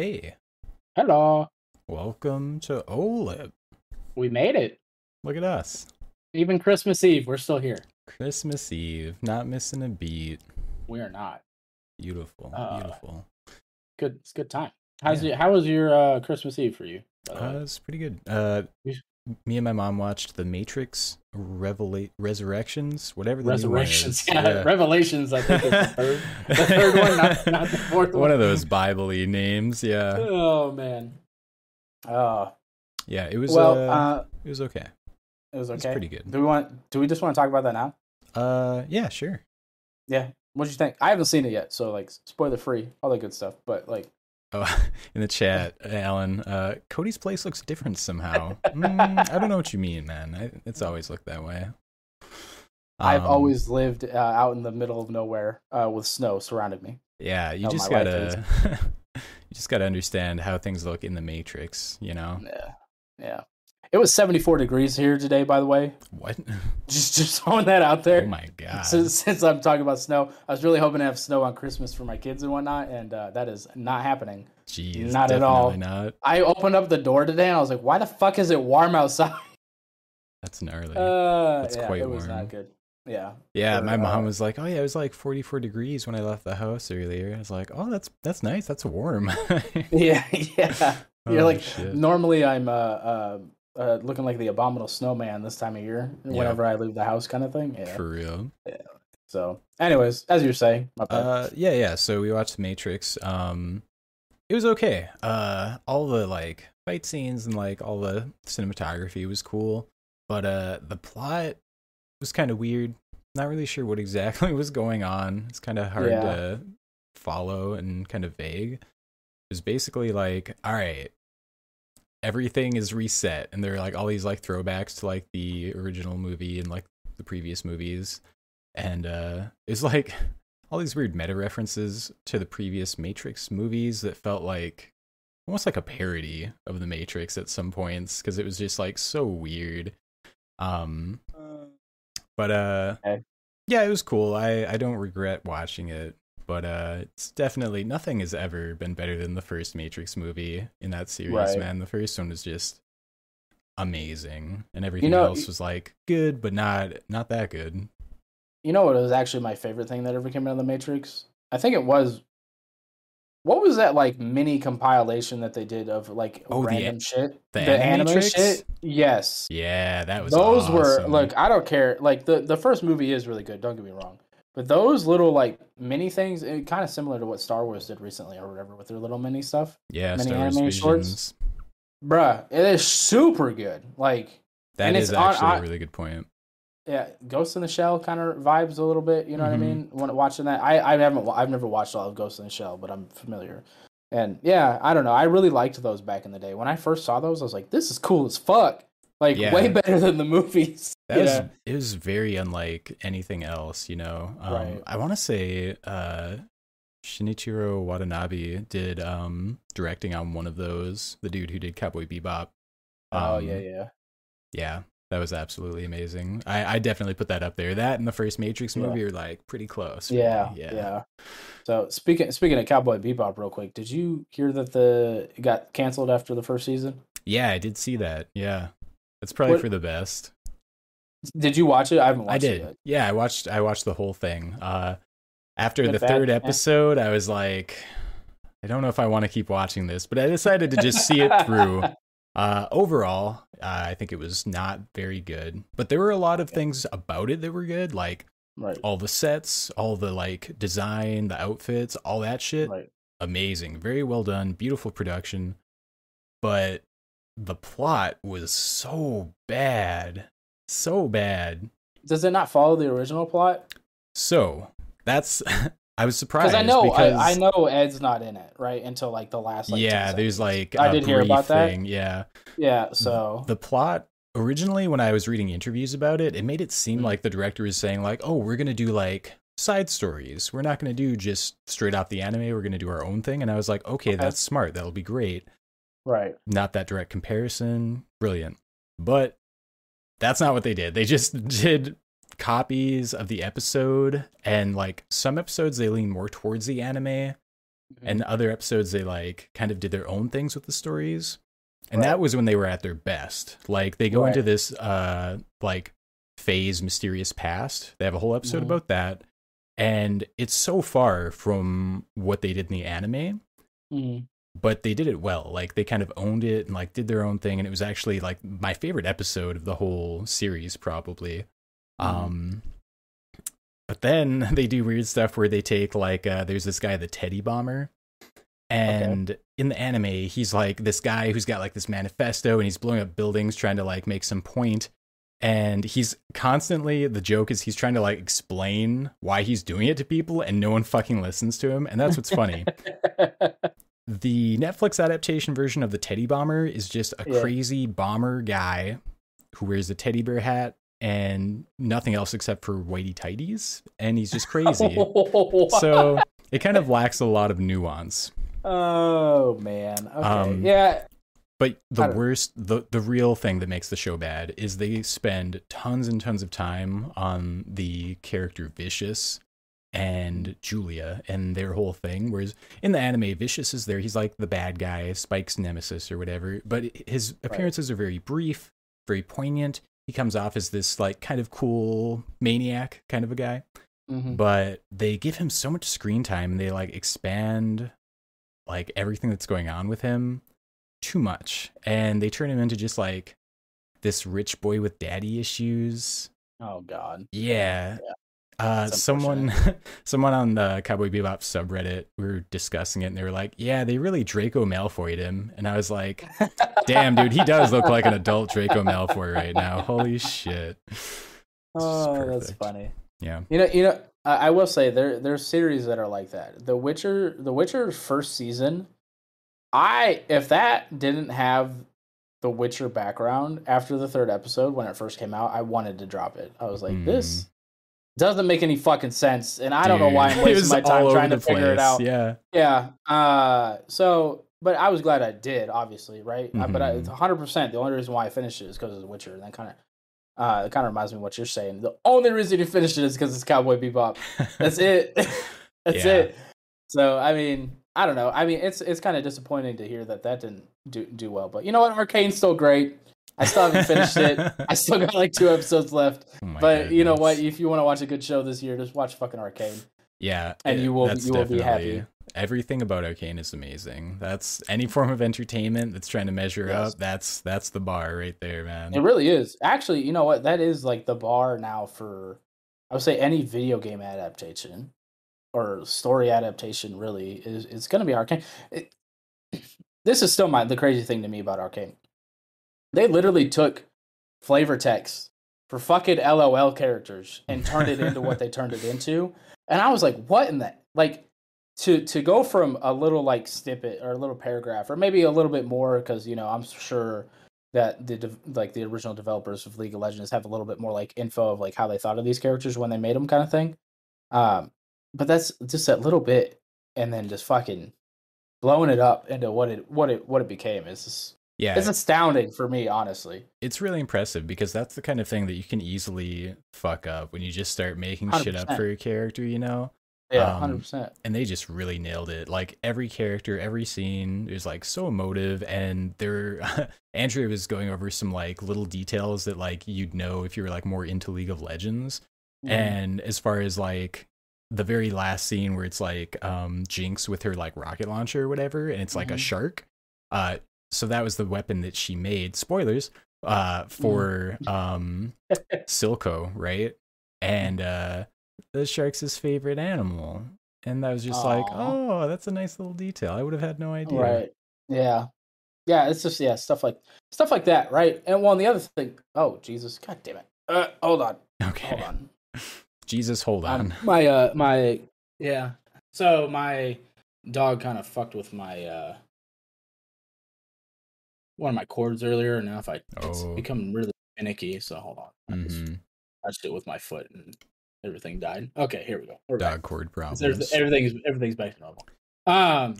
Hey, Hello. welcome to OLIP. We made it. Look at us. Even Christmas Eve, we're still here. Christmas Eve, not missing a beat. We are not. Beautiful, Uh, beautiful. Good. It's a good time. How's Yeah. your, how was your uh, Christmas Eve for you? by the way? Uh, it's pretty good. Uh, me and my mom watched The Matrix Revela- Resurrections, whatever the Resurrections. is. Yeah, Revelations. I think is the third. The third one, not, not the fourth one. one of those Bible-y names. Yeah, Oh man. Oh yeah. It was. well, uh, uh, it was okay. it was okay. It's pretty good. Do we want? Do we just want to talk about that now? Uh, yeah, sure. Yeah. What did you think? I haven't seen it yet, so like spoiler free, all that good stuff. But like, Oh, in the chat, Alan, uh, Cody's place looks different somehow. Mm, I don't know what you mean, man. I, it's always looked that way. I've Um, always lived uh, out in the middle of nowhere uh, with snow surrounding me. yeah. You just gotta, you just gotta understand how things look in the Matrix. You know Yeah, yeah. It was 74 degrees here today, by the way. what? Just just throwing that out there. Oh my god! since, since I'm talking about snow, I was really hoping to have snow on Christmas for my kids and whatnot, and uh, that is not happening. Jeez, not at all. Not. I opened up the door today and I was like, "Why the fuck is it warm outside?" That's gnarly. Uh, That's yeah, quite it was warm. not good. Yeah, yeah, my mom was like, "Oh yeah, it was like 44 degrees when I left the house earlier." I was like, "Oh, that's that's nice. That's warm." yeah, yeah. You're Oh, like, shit. normally I'm uh, uh, uh, looking like the abominable snowman this time of year whenever I leave the house, kind of thing. Yeah. for real. Yeah. So, anyways, as you're saying, my. Uh, yeah, yeah. So we watched The Matrix. Um, it was okay. Uh, all the like fight scenes and like all the cinematography was cool, but uh, the plot was kind of weird. Not really sure what exactly was going on. It's kind of hard Yeah. to follow and kind of vague. It was basically like, all right, everything is reset, and there are like all these like throwbacks to like the original movie and like the previous movies, and uh, it's like all these weird meta references to the previous Matrix movies that felt like almost like a parody of the Matrix at some points because it was just like so weird. Um, but uh, Okay. yeah, it was cool. I I don't regret watching it, but uh, it's definitely nothing has ever been better than the first Matrix movie in that series. Right. Man, the first one was just amazing, and everything know, else was like good, but not not that good. You know what was actually my favorite thing that ever came out of the Matrix? I think it was. What was that like mini compilation that they did of like Oh, the random a- shit? the anime Animatrix? shit. Yes, Yeah, that was those were awesome. look. I don't care. Like the the first movie is really good. Don't get me wrong. But those little like mini things, it, kind of similar to what Star Wars did recently or whatever with their little mini stuff. yeah, mini Star Wars anime shorts. Bruh, it is super good. Like That And is it's on- actually on- a really good point. yeah, Ghost in the Shell kind of vibes a little bit. You know Mhm. what I mean? When watching that, I I haven't I've never watched all of Ghost in the Shell, but I'm familiar. And yeah, I don't know. I really liked those back in the day. When I first saw those, I was like, "This is cool as fuck!" Like Yeah. way better than the movies. That was know? it was very unlike anything else, you know. Um, Right. I want to say uh, Shinichiro Watanabe did um, directing on one of those. The dude who did Cowboy Bebop. oh Um, yeah, yeah. yeah, that was absolutely amazing. I, I definitely put that up there. That and the first Matrix Yeah. movie are like pretty close. for Yeah, me. yeah, So speaking speaking of Cowboy Bebop, real quick, did you hear that the it got canceled after the first season? Yeah, I did see that. Yeah, it's probably What- for the best. Did you watch it? I haven't watched I did. yet. Yeah, I watched. I watched the whole thing. Uh, after Good, the bad? third episode, I was like, I don't know if I want to keep watching this, but I decided to just see it through. Uh, overall, uh, I think it was not very good, but there were a lot of things about it that were good, like Right. all the sets, all the like design, the outfits, all that shit. Right. Amazing, very well done, beautiful production. But the plot was so bad, so bad. Does it not follow the original plot? So that's I was surprised Because I know because I, I know Ed's not in it, right? Until like the last like yeah, there's like I did hear about that. Yeah, Yeah, so the plot originally when I was reading interviews about it, it made it seem Mhm. like the director was saying like, "Oh, we're gonna do like side stories. We're not gonna do just straight off the anime. We're gonna do our own thing." And I was like, "Okay, Okay. that's smart. That'll be great." Right. Not that direct comparison, brilliant. But that's not what they did. They just did copies of the episode and like some episodes they lean more towards the anime and other episodes they like kind of did their own things with the stories and Right. that was when they were at their best like they go Right. into this uh like Faye's mysterious past they have a whole episode Mhm. about that and it's so far from what they did in the anime Mhm. But they did it well. Like they kind of owned it and like did their own thing and it was actually like my favorite episode of the whole series probably. Mhm. um but then they do weird stuff where they take like uh there's this guy the teddy bomber and in the anime he's like this guy who's got like this manifesto and he's blowing up buildings trying to like make some point and he's constantly the joke is he's trying to like explain why he's doing it to people and no one fucking listens to him and that's what's funny the Netflix adaptation version of the Teddy Bomber is just a Yeah. crazy bomber guy who wears a teddy bear hat and nothing else except for whitey tighties, and he's just crazy. so it kind of lacks a lot of nuance. oh man. Okay. Um, yeah. But the worst, the the real thing that makes the show bad is they spend tons and tons of time on the character Vicious and Julia and their whole thing. Whereas in the anime, Vicious is there; he's like the bad guy, Spike's nemesis or whatever. But his appearances are very brief, very poignant. He comes off as this like kind of cool maniac kind of a guy Mhm. but they give him so much screen time and they like expand like everything that's going on with him too much and they turn him into just like this rich boy with daddy issues Oh god. yeah, Uh, someone, someone on the Cowboy Bebop subreddit, we were discussing it, and they were like, "Yeah, they really Draco Malfoyed him," and I was like, "Damn, dude, he does look like an adult Draco Malfoy right now. Holy shit!" Oh, that's funny. Yeah, You know, you know, I, I will say there there's series that are like that. The Witcher, The Witcher first season, I if that didn't have the Witcher background after the third episode when it first came out, I wanted to drop it. I was like, this doesn't make any fucking sense, and I don't know why I'm wasting my time trying to figure it out. Yeah, Yeah. Uh, so, but I was glad I did, obviously, right? Uh, but I, Mhm. 100%, the only reason why I finished it is because of The Witcher. And that kind of, uh, it kind of reminds me of what you're saying. The only reason you finished it is because it's Cowboy Bebop. That's it. That's Yeah. it. So, I mean, I don't know. I mean, it's it's kind of disappointing to hear that that didn't do do well. But you know what? Arcane's still great. I still haven't finished it. I still got like two episodes left. Oh but you know what? If you want to watch a good show this year, just watch fucking Arcane. Yeah, And it- you will- you will be happy. Everything about Arcane is amazing. That's any form of entertainment that's trying to measure Yes. up. That's that's the bar right there, man. It really is. Actually, you know what? That is like the bar now for I would say any video game adaptation or story adaptation really is it's going to be Arcane. It, this is still my the crazy thing to me about Arcane. They literally took flavor text for fucking LOL characters and turned it into what they turned it into. And I was like, what in the like to to go from a little like snippet or a little paragraph or maybe a little bit more because you know I'm sure that the like the original developers of League of Legends have a little bit more like info of like how they thought of these characters when they made them kind of thing. Um, but that's just that little bit, and then just fucking blowing it up into what it what it what it became. is just, yeah, it's astounding for me, honestly. it's really impressive because that's the kind of thing that you can easily fuck up when you just start making shit up for your character, you know? Yeah, Um, hundred percent. And they just really nailed it. Like every character, every scene is like so emotive and there Andrea was going over some like little details that like you'd know if you were like more into League of Legends. Mm-hmm. And as far as like the very last scene where it's like um Jinx with her like rocket launcher or whatever, and it's like a Mhm. shark. Uh so that was the weapon that she made. Spoilers, uh for um Silco, right? And uh the shark's his favorite animal. And that was just like, oh, that's a nice little detail. I would have had no idea. Right. Yeah. Yeah, it's just yeah, stuff like stuff like that, right? And well, and the other thing, oh Jesus, god damn it! Uh, hold on, Okay. hold on. Jesus, hold on. Um, my uh, my yeah. So my dog kind of fucked with my uh one of my cords earlier, and now if I it's Oh. become really finicky. So hold on, I just Mhm. touched it with my foot, and everything died. Okay, here we go. We're back. Dog cord problems. Everything- everything's everything's back to normal. Um,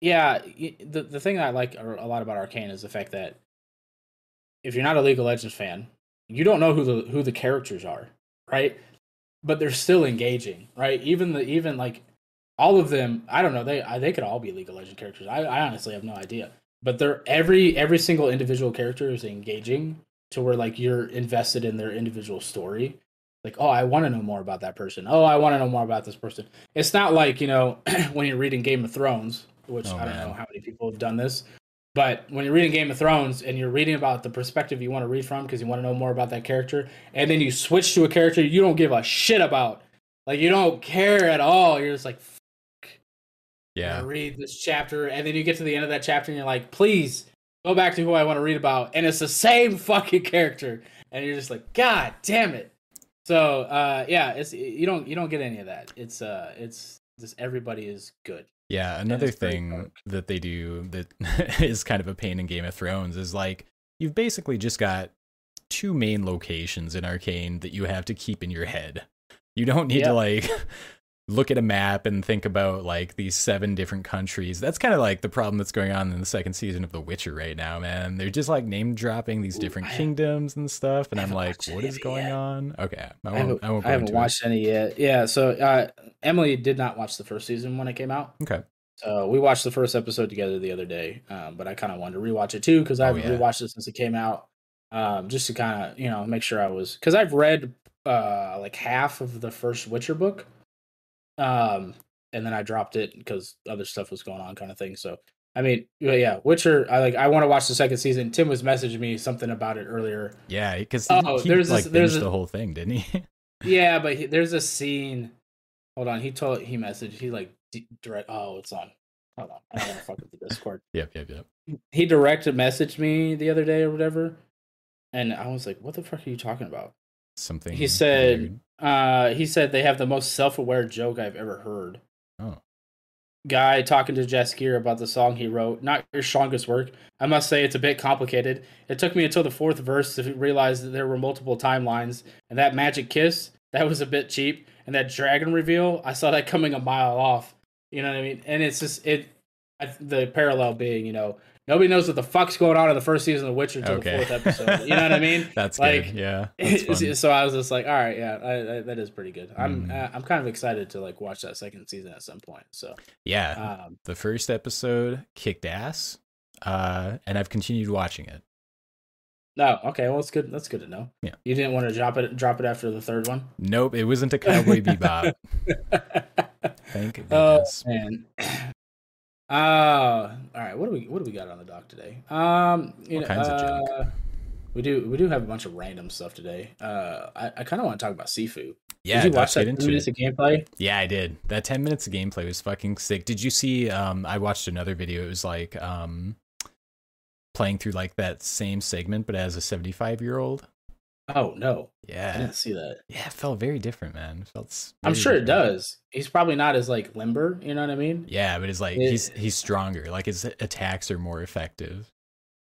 yeah, the the thing that I like a lot about Arcane is the fact that if you're not a League of Legends fan, you don't know who the who the characters are, right? But they're still engaging, right? Even the even like all of them. I don't know. They I, they could all be League of Legends characters. I, I honestly have no idea. But they're every every single individual character is engaging to where like you're invested in their individual story. Like, oh, I want to know more about that person. Oh, I want to know more about this person. It's not like you know when you're reading Game of Thrones, which Oh, I don't man. know how many people have done this, but when you're reading Game of Thrones and you're reading about the perspective you want to read from because you want to know more about that character, and then you switch to a character you don't give a shit about, like you don't care at all. You're just like, Yeah. Read this chapter, and then you get to the end of that chapter, and you're like, please go back to who I want to read about, and it's the same fucking character, and you're just like, God damn it. So uh, yeah, it's you don't you don't get any of that. It's uh, it's just everybody is good. Yeah, another thing that they do that is kind of a pain in Game of Thrones is like you've basically just got two main locations in Arcane that you have to keep in your head. You don't need Yeah. to like look at a map and think about like these seven different countries. That's kind of like the problem that's going on in the second season of The Witcher right now, man. They're just like name dropping these Ooh, different kingdoms and stuff, and I'm like, watched what is going yet. on? Okay, I I won't. haven't, I won't. I haven't into it. watched any yet. Yeah, so uh, Emily did not watch the first season when it came out. Okay. So we watched the first episode together the other day, um, but I kind of wanted to rewatch it too because I Oh, haven't yeah. rewatched it since it came out, um, just to kind of you know make sure I was because I've read uh, like half of the first Witcher book, um, and then I dropped it because other stuff was going on, kind of thing. So I mean, yeah, yeah, Witcher. I like. I want to watch the second season. Tim was messaging me something about it earlier. Yeah, because Oh, he, there's like this- there's a- the whole thing, didn't he? Yeah, but he, there's a scene. Hold on, he told he messaged. He like direct. Oh, it's on. Hold on, I don't want to fuck with the Discord. yep, yep, yep. he directed messaged me the other day or whatever and i was like what the fuck are you talking about Something. he said weird. Uh he said they have the most self-aware joke i've ever heard. Oh. guy talking to Jaskier about the song he wrote not your strongest work. I must say it's a bit complicated. It took me until the fourth verse to realize that there were multiple timelines and that magic kiss that was a bit cheap and that dragon reveal i saw that coming a mile off. You know what i mean? And it's just it I, the parallel being you know nobody knows what the fuck's going on in the first season of witcher until Okay. the fourth episode you know what i mean That's like, good. Yeah. That's so I was just like, all right, yeah, I, I, that is pretty good. I'm Mm. I'm kind of excited to like watch that second season at some point. So yeah. um, the first episode kicked ass, uh, and I've continued watching it. no, okay, well, it's good. That's good to know. Yeah. you didn't want to drop it drop it after the third one. Nope, it wasn't a Cowboy Bebop. Thank oh goodness. man. Uh, all right. What do we what do we got on the dock today? Um, you know, kinds of junk. uh, We do we do have a bunch of random stuff today. Uh, I, I kind of want to talk about Sifu. yeah, did you watch that get 10 into minutes it. of gameplay? Yeah, I did. That 10 minutes of gameplay was fucking sick. Did you see um I watched another video. It was like um playing through like that same segment but as a 75-year-old. Oh no, Yeah, I didn't see that. Yeah, it felt very different, man. It felt I'm sure it does. He's probably not as like limber. You know what I mean? Yeah, but it's like It- he's he's stronger. Like his attacks are more effective.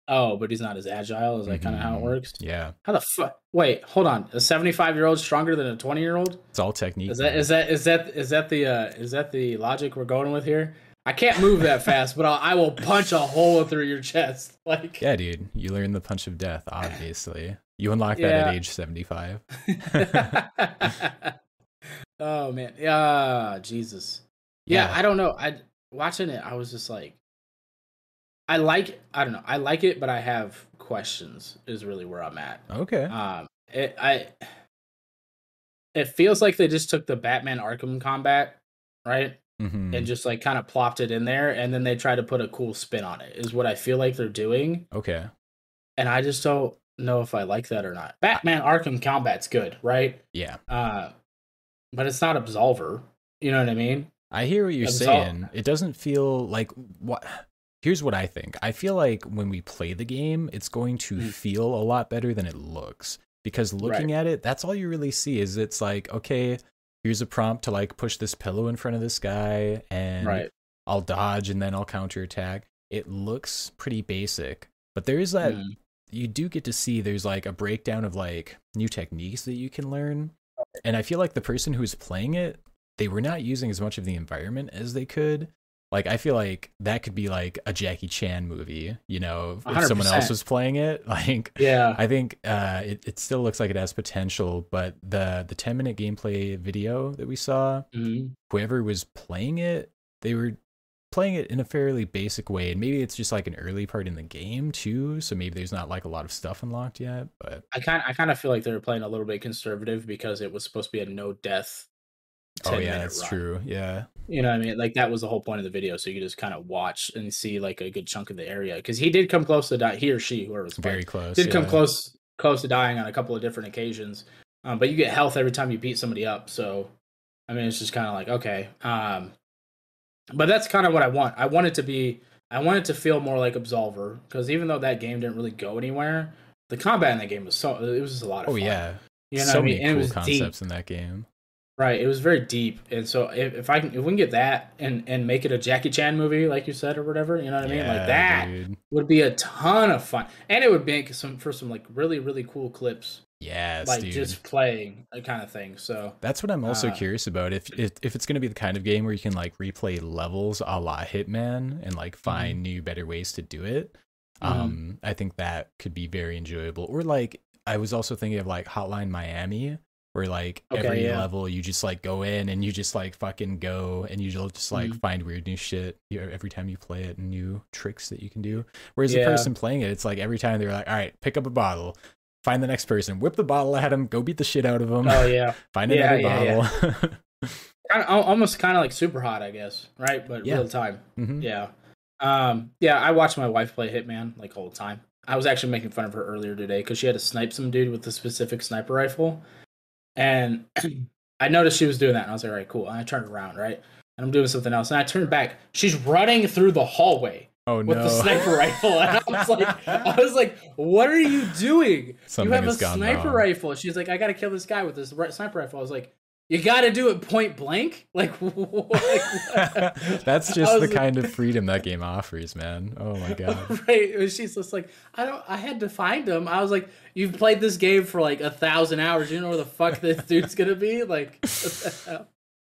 Oh, but he's not as agile. Is that kind of how it Mhm. works? Yeah. How the fuck? Wait, hold on. A 75 year old stronger than a 20 year old? It's all technique. Is that man. is that is that is that the uh, is that the logic we're going with here? I can't move that fast, but I'll, I will punch a hole through your chest. Like, Yeah, dude. You learn the punch of death, obviously. You unlock that at age 75. oh man, yeah, Jesus. Yeah, Yeah. I don't know. I watching it, I was just like, I like. I don't know. I like it, but I have questions. Is really where I'm at. Okay. Um, it I. It feels like they just took the Batman Arkham combat, right, Mhm. and just like kind of plopped it in there, and then they try to put a cool spin on it. Is what I feel like they're doing, Okay. and I just don't know if I like that or not. Batman Arkham combat's good, right? Yeah. Uh, but it's not Absolver. You know what I mean? I hear what you're Absol- saying. It doesn't feel like what Here's what I think. I feel like when we play the game, it's going to Mm. feel a lot better than it looks because looking at it, that's all you really see is it's like, okay, here's a prompt to like push this pillow in front of this guy and right. I'll dodge and then I'll counterattack. It looks pretty basic, but there is that Mm. You do get to see there's like a breakdown of like new techniques that you can learn. And I feel like the person who's playing it, they were not using as much of the environment as they could. like I feel like that could be like a Jackie Chan movie, you know, if someone else was playing it. Like Yeah. I think uh, it, it still looks like it has potential, but the the 10 minute gameplay video that we saw, Mhm. whoever was playing it, they were playing it in a fairly basic way. And maybe it's just like an early part in the game too, so maybe there's not like a lot of stuff unlocked yet, but I kind I kind of feel like they were playing a little bit conservative because it was supposed to be a no death. oh yeah, that's run. true. Yeah. You know what I mean? Like that was the whole point of the video, so you could just kind of watch and see like a good chunk of the area because he did come close to die. He or she, whoever was playing, Very close. did come close close to dying on a couple of different occasions. Um, but you get health every time you beat somebody up, so I mean it's just kind of like okay. Um, but that's kind of what I want. I want it to be. I want it to feel more like Absolver because even though that game didn't really go anywhere, the combat in that game was so it was just a lot of Oh fun. yeah. you know so what I mean? many cool concepts deep. in that game. Right, it was very deep, and so if, if I can, if we can get that and and make it a Jackie Chan movie, like you said, or whatever, you know what I mean, Yeah, like that dude. would be a ton of fun, and it would make some for some like really really cool clips, Yes, like dude. just playing a kind of thing. So That's what I'm also Uh, curious about. If, if if it's gonna be the kind of game where you can like replay levels a la Hitman and like find new better ways to do it, Mhm. um, I think that could be very enjoyable. Or like I was also thinking of like Hotline Miami, where like Okay, every yeah. level you just like go in and you just like fucking go and you'll just like Mhm. find weird new shit you know, every time you play it new tricks that you can do. Whereas Yeah. the person playing it, it's like every time they're like, all right, pick up a bottle. Find the next person, whip the bottle at him, go beat the shit out of him. oh yeah, Find Yeah, another yeah, bottle. kind of almost kind of like Superhot, I guess, right? But Yeah. real time. Mhm. Yeah. Um, yeah, I watched my wife play Hitman like all the time. I was actually making fun of her earlier today because she had to snipe some dude with a specific sniper rifle. And I noticed she was doing that, and I was like, all right, cool. And I turned around, right? And I'm doing something else. And I turned back. She's running through the hallway Oh with no! the sniper rifle. And I was like, I was like, what are you doing? Something you have a sniper wrong. rifle. She's like, I gotta kill this guy with this sniper rifle. I was like, you gotta do it point blank? Like, what? That's just the was- kind of freedom that game offers, man. Oh my god. right. She's just like, I don't. I had to find him. I was like, you've played this game for like a thousand hours. You know where the fuck this dude's gonna be? Like,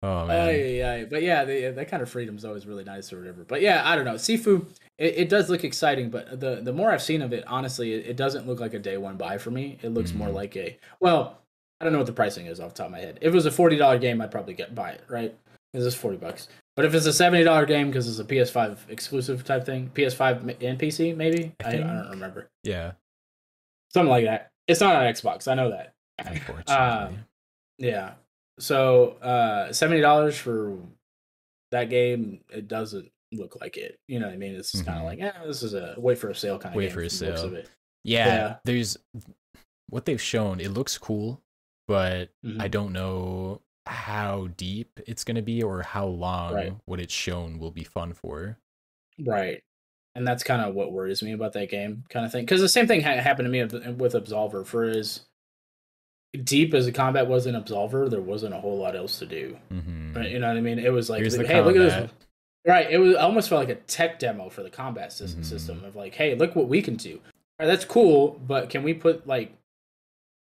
Oh Ay, man. ay. but yeah, the, that kind of freedom is always really nice or whatever. But yeah, I don't know. Sifu, it, it does look exciting, but the the more I've seen of it, honestly, it, it doesn't look like a day one buy for me. It looks more Mhm. like a well, I don't know what the pricing is off the top of my head. If it was a forty dollar game, I'd probably get buy it, right? Because it's forty bucks. But if it's a seventy dollar game because it's a PS5 exclusive type thing, PS5 and PC maybe, I I, I, don't remember, Yeah. something like that. It's not on Xbox. I know that. Unfortunately. Um, Yeah. So uh seventy dollars for that game, it doesn't look like it. You know what I mean? It's kind Mhm. of like, yeah, this is a wait for a sale kind of Wait for a from the looks sale. yeah, yeah. There's what they've shown. It looks cool, but Mhm. I don't know how deep it's gonna be or how long Right. what it's shown will be fun for. Right. And that's kind of what worries me about that game, kind of thing. Because the same thing ha- happened to me with- with Absolver. For as deep as the combat was in Absolver, there wasn't a whole lot else to do. hmm Right? You know what I mean? It was like, Here's hey, look at this. Right. It was I almost felt like a tech demo for the combat system, Mhm. system of like, hey, look what we can do. All right, that's cool, but can we put like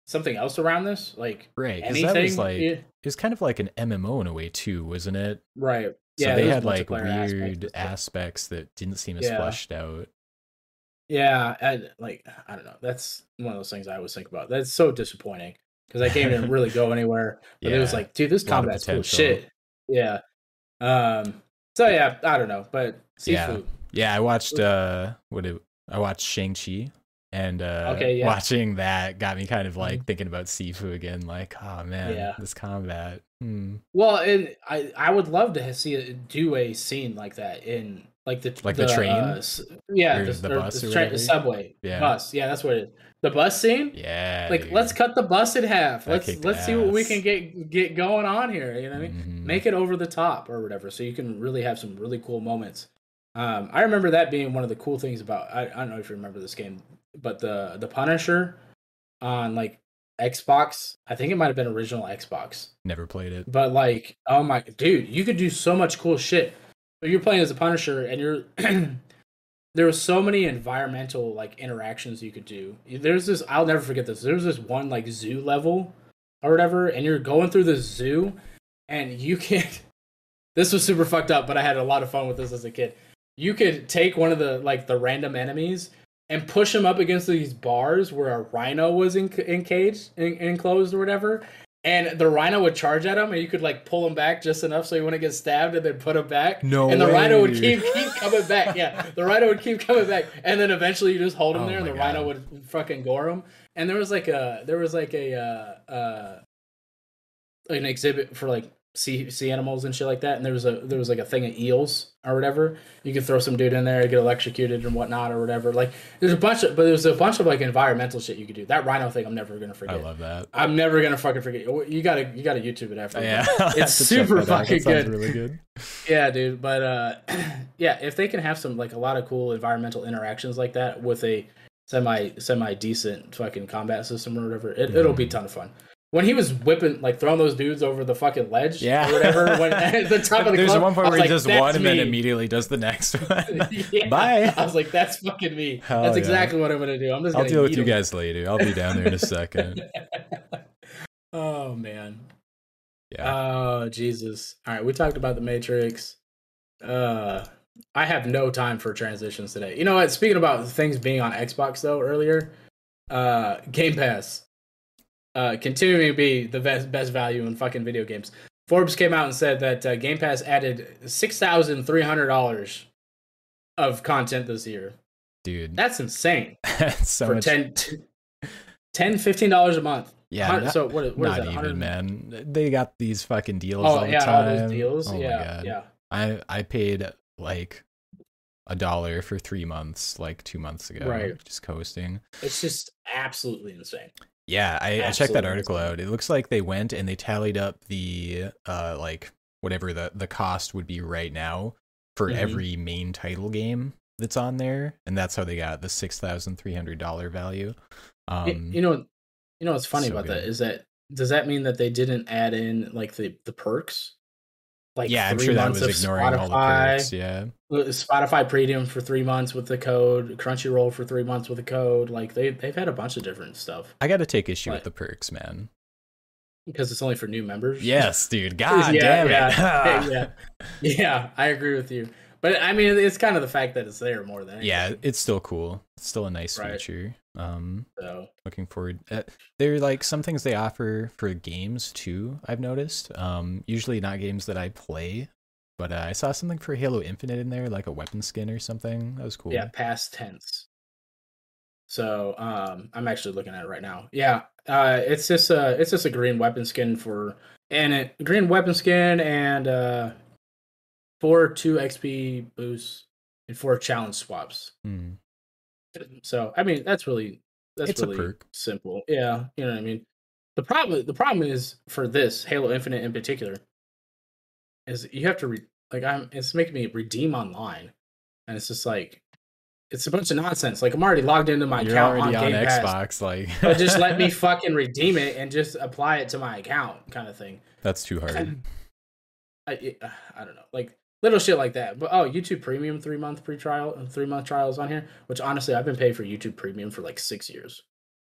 something else around this? Like Right. Anything? that was like Yeah, it was kind of like an MMO in a way too, wasn't it? right. So yeah, they had like multiplayer aspects weird aspects that didn't seem as Yeah. fleshed out. Yeah, I, like I don't know. That's one of those things I always think about. That's so disappointing because that game didn't really go anywhere. But it was like, dude, this combat's cool shit. Yeah. Um. So yeah, I don't know, but Yeah. Sifu. Yeah, I watched uh what it, I watched Shang-Chi and uh Okay, yeah. Mm-hmm. watching that got me kind of like thinking about Sifu again like oh man, Yeah. this combat. Hmm. Well, and I I would love to see do a scene like that in like the Like the train? uh, yeah, the, the bus the whatever? subway, Yeah. bus. Yeah, that's what it is. The bus scene. Yeah. Like, dude. let's cut the bus in half. That let's let's see what we can get get going on here. You know what I mean? Mhm. Make it over the top or whatever, so you can really have some really cool moments. Um, I remember that being one of the cool things about. I, I don't know if you remember this game, but the the Punisher on like Xbox. I think it might have been original Xbox. never played it. But like, oh my dude, you could do so much cool shit. You're playing as a Punisher, and you're there was so many environmental like interactions you could do. There's this, I'll never forget this. There's this one like zoo level or whatever, and you're going through the zoo, and you can this was super fucked up, but I had a lot of fun with this as a kid. You could take one of the like the random enemies and push them up against these bars where a rhino was in, encaged, in, enclosed or whatever, and the rhino would charge at him, and you could like pull him back just enough so he wouldn't get stabbed, and then put him back. No and the rhino would keep keep coming back. Yeah, the rhino would keep coming back, and then eventually you just hold him Oh there, and the rhino would fucking gore him. And there was like a there was like a uh, uh, an exhibit for like sea sea animals and shit like that, and there was a there was like a thing of eels or whatever. You could throw some dude in there, and get electrocuted and whatnot or whatever. Like there's a bunch of but there's a bunch of like environmental shit you could do. That rhino thing, I'm never gonna forget. I love that. I'm never gonna fucking forget. You gotta you gotta YouTube it after. Yeah, It's super fucking good. Really good. Yeah, dude. But uh, yeah, if they can have some like a lot of cool environmental interactions like that with a semi semi decent fucking combat system or whatever, it, it'll be a ton of fun. When he was whipping like throwing those dudes over the fucking ledge, Yeah. or whatever, when at the top of the There's club, one point where he like, does "That's one and then immediately does the next one. Yeah. Bye. I was like, that's fucking me. Hell that's yeah. exactly what I'm gonna do. I'm just I'll deal with you guys later. I'll be down there in a second. oh man. Yeah. Oh Jesus! All right, we talked about the Matrix. Uh, I have no time for transitions today. You know what? Speaking about things being on Xbox though, earlier, uh, Game Pass, uh, continuing to be the best best value in fucking video games. Forbes came out and said that uh, Game Pass added six thousand three hundred dollars of content this year. Dude, That's insane that's so for much. 10 10 15 dollars a month. yeah, not, so what? is- What is not that? even, 100 man. They got these fucking deals Oh all the yeah, all time. those deals. Oh my yeah, God. yeah. I I paid like a dollar for three months, like two months ago. Right. Just coasting. It's just absolutely insane. Yeah, I, I checked that article out. It looks like they went and they tallied up the uh like whatever the the cost would be right now for Mhm. every main title game that's on there, and that's how they got the six thousand three hundred dollar value. Um, you know, you know what's funny so about that good. is that does that mean that they didn't add in like the the perks? Like yeah, I'm three sure that months was of ignoring all the Spotify, perks. Yeah, uh, Spotify Premium for three months with the code, Crunchyroll for three months with the code. Like they they've had a bunch of different stuff I got to take issue What? with the perks, man. because it's only for new members. Yes, dude. God yeah, damn it. yeah, yeah, yeah. I agree with you, but I mean, it's kind of the fact that it's there more than anything. yeah, it's still cool. It's still a nice Right. feature. Um, So looking forward uh, there are like some things they offer for games too i've noticed um usually not games that i play but uh, i saw something for halo infinite in there like a weapon skin or something that was cool Yeah, past tense. So um I'm actually looking at it right now. Yeah. Uh it's just uh it's just a green weapon skin for and it green weapon skin and uh four two XP boosts and four challenge swaps. Hmm. So I mean that's really that's It's a really perk. simple. Yeah, you know what I mean. The problem the problem is for this Halo Infinite in particular is you have to re- like I'm it's making me redeem online, and it's just like it's a bunch of nonsense. Like I'm already logged into my you're account already on on, Pass, xbox like but just let me fucking redeem it and just apply it to my account, kind of thing. that's too hard I it- I don't know, like little shit like that. But oh, YouTube Premium three month free trial, three month trials on here. Which honestly, I've been paying for YouTube Premium for like six years.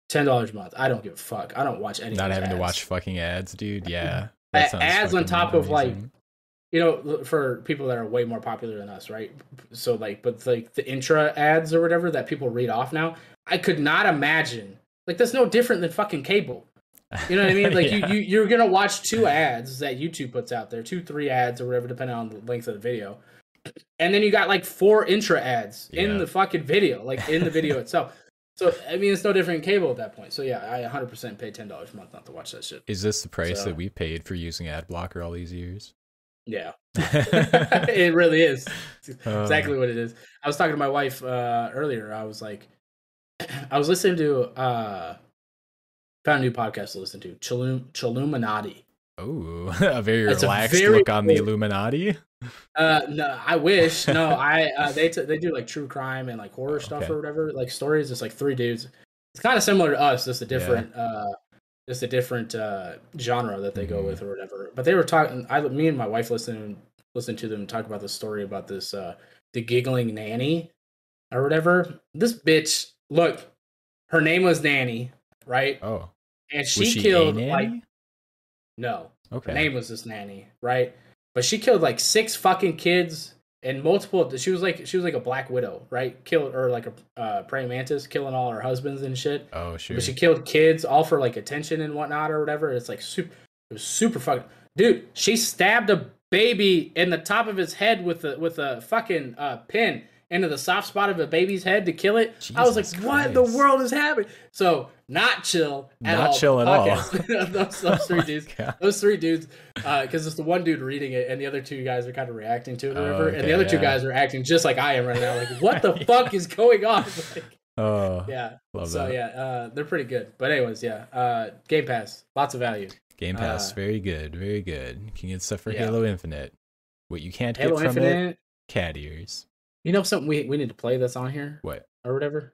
Ten dollars a month. I don't give a fuck. I don't watch any. not having to watch fucking ads dude yeah ads on top of, like, you know for people that are way more popular than us right so like but like the intra ads or whatever that people read off now i could not imagine like that's no different than fucking cable you know what i mean? Like Yeah. you, you you're gonna watch two ads that youtube puts out there two three ads or whatever depending on the length of the video. And then you got like four intra ads in the fucking video like in the video itself. So i mean it's no different than cable at that point. So yeah i 100% pay $10 a month not to watch that shit. Is this the price So- that we paid for using ad blocker all these years? Yeah. It really is. It's Uh, exactly what it is. I was talking to my wife uh, earlier. I was like, I was listening to uh, found a new podcast to listen to, Chilum Chilluminati. oh a very It's a relaxed very look on the illuminati Uh, no, I wish. No, I uh, they t- they do like true crime and like horror Oh, stuff okay. or whatever, like stories. It's like three dudes. It's kind of similar to us, just a different, uh, just a different uh, genre that they go Mhm. with or whatever. But they were talking. I, me and my wife listened listened to them talk about the story about this uh, the giggling nanny or whatever. This bitch, look, her name was Nanny, right? oh And she, she killed like no, okay her name was this nanny, right? but she killed like six fucking kids and multiple. She was like she was like a black widow, right? Killed or like a uh, praying mantis, killing all her husbands and shit. Oh sure. But she killed kids all for like attention and whatnot or whatever. It's like super. It was super fucking. Dude, she stabbed a baby in the top of his head with a with a fucking uh, pin into the soft spot of a baby's head to kill it. I was like, Jesus what in the world is happening? So not chill at Not all. chill at all. Those, those three dudes. God. Those three dudes, because it's the one dude reading it, and the other two guys are kind of reacting to it, or Oh, whatever. and the other two guys are acting just like I am right now. Like, what the fuck is going on? Like, Oh, yeah. love so that. yeah, uh, they're pretty good. But anyways, yeah, uh, Game Pass, lots of value. Game Pass, uh, very good, very good. You can get stuff for Yeah. Halo Infinite. What you can't Halo get from it, Infinite. cat ears. You know something we we need to play that's on here What? or whatever.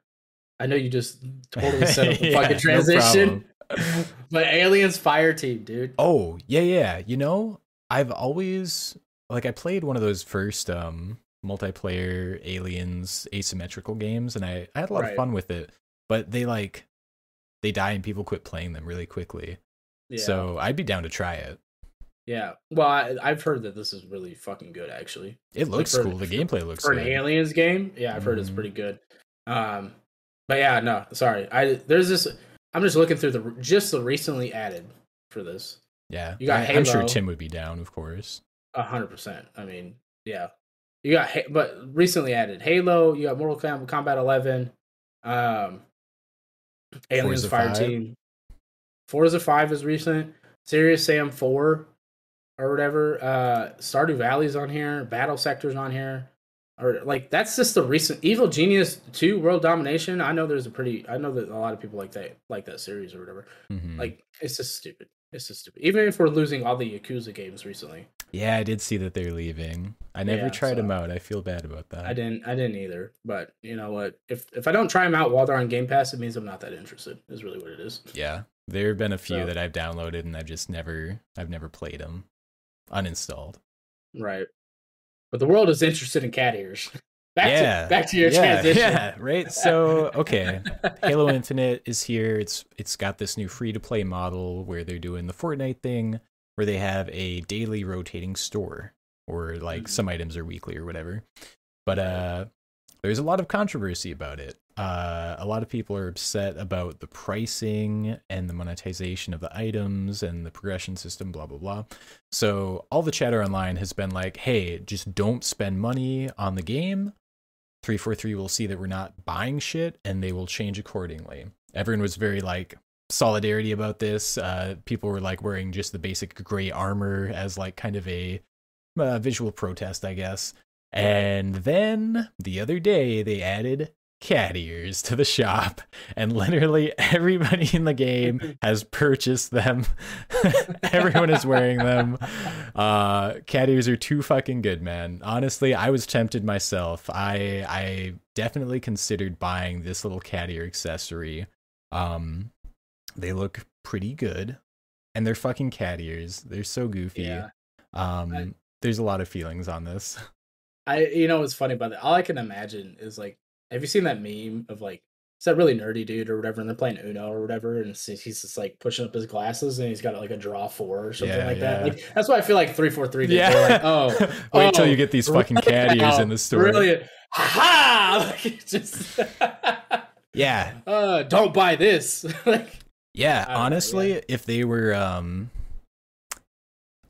I know you just totally set up the Yeah, fucking transition. problem. but Aliens Fire Team, dude. Oh, yeah, yeah. You know, I've always like I played one of those first um multiplayer aliens asymmetrical games and I, I had a lot Right. of fun with it. But they like they die and people quit playing them really quickly. Yeah. So I'd be down to try it. Yeah. Well, I, I've heard that this is really fucking good, actually. It looks for- cool. The gameplay looks for good. an aliens game yeah i've heard it's Mhm. pretty good um but yeah no sorry i there's this i'm just looking through the just the recently added for this Yeah. You got I, am sure Tim would be down, of course. a hundred percent i mean yeah you got but recently added halo you got mortal Kom- kombat 11 um aliens Forza fire 5. team forza 5 is recent serious sam 4 or whatever uh stardew valley's on here battle sector's on here or like that's just the recent evil genius 2 world domination i know there's a pretty i know that a lot of people like that like that series or whatever Mhm. like it's just stupid it's just stupid even if we're losing all the yakuza games recently yeah, I did see that they're leaving. I never Yeah, tried so- them out. I feel bad about that. i didn't i didn't either but you know what if if i don't try them out while they're on game pass it means i'm not that interested is really what it is Yeah, there have been a few So- that I've downloaded and I've just never, I've never played them. Uninstalled. right but the world is interested in cat ears back yeah, to back to your yeah, transition Yeah, right. So okay, Halo Infinite is here. It's it's got this new free to play model where they're doing the Fortnite thing, where they have a daily rotating store, or like Mhm. some items are weekly or whatever. But uh, there's a lot of controversy about it. Uh, a lot of people are upset about the pricing and the monetization of the items and the progression system, blah blah blah. So all the chatter online has been like, "Hey, just don't spend money on the game." 343 will see that we're not buying shit and they will change accordingly. Everyone was very like solidarity about this. Uh, people were like wearing just the basic gray armor as like kind of a uh, visual protest, I guess. And then the other day they added cat ears to the shop, and literally everybody in the game has purchased them. Everyone is wearing them. Uh, cat ears are too fucking good, man. Honestly, I was tempted myself. I I definitely considered buying this little cat ear accessory. Um, they look pretty good, and they're fucking cat ears. They're so goofy. yeah Um, I- there's a lot of feelings on this. I you know what's funny about that? All I can imagine is like, have you seen that meme of like, it's that really nerdy dude or whatever, and they're playing Uno or whatever, and he's just like pushing up his glasses and he's got like a draw four or something Yeah, like that. Like that's why I feel like three four three. Yeah. Like, oh, Wait till oh, you get these fucking cat ears in the store. Brilliant. Ha ha! Like just. Yeah, uh, don't buy this. like, yeah. Don't know, Honestly, if they were, um,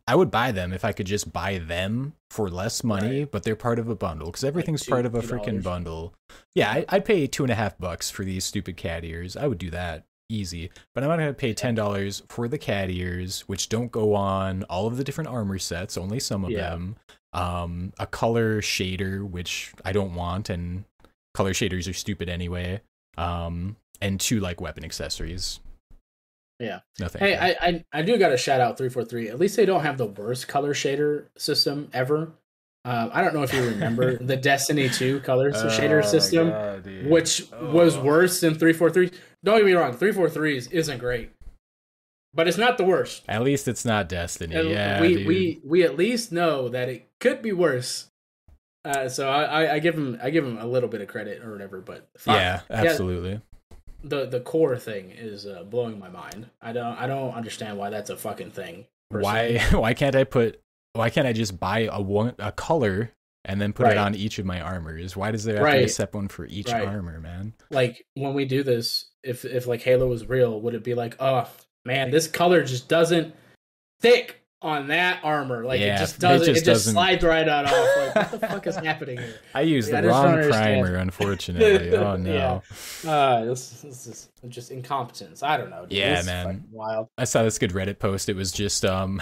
I would buy them if I could just buy them for less money, Right. but they're part of a bundle because everything's two- part of a freaking bundle. Yeah, I, I'd pay two and a half bucks for these stupid cat ears. I would do that easy, but I'm not gonna pay ten dollars for the cat ears, which don't go on all of the different armor sets, only some of Yeah. them. Um, a color shader, which I don't want, and color shaders are stupid anyway. Um, and two like weapon accessories. Yeah. Nothing. Hey, I, I I do got to shout out three four three. At least they don't have the worst color shader system ever. Um, I don't know if you remember the Destiny two color Oh shader system, which was worse than three four three. Don't get me wrong, three four threes isn't great, but it's not the worst. At least it's not Destiny. Yeah, we dude. we we at least know that it could be worse. Uh, so I, I, I give him I give him a little bit of credit or whatever, but fuck. yeah, absolutely. The the core thing is uh, blowing my mind. I don't I don't understand why that's a fucking thing. Why personally. why can't I put why can't I just buy a one a color and then put Right. it on each of my armors? Why does there have to be a Right. separate one for each Right. armor, man? like when we do this, if if like Halo was real, would it be like, oh man, this color just doesn't stick on that armor? Like Yeah, it just doesn't. It just just, doesn't- slides right out off. Like what the fuck is happening here? I used Yeah, I the don't wrong primer, unfortunately. oh no. Yeah. Uh, this, this is just incompetence. I don't know. dude. Yeah, This is man. Wild. I saw this good Reddit post. It was just um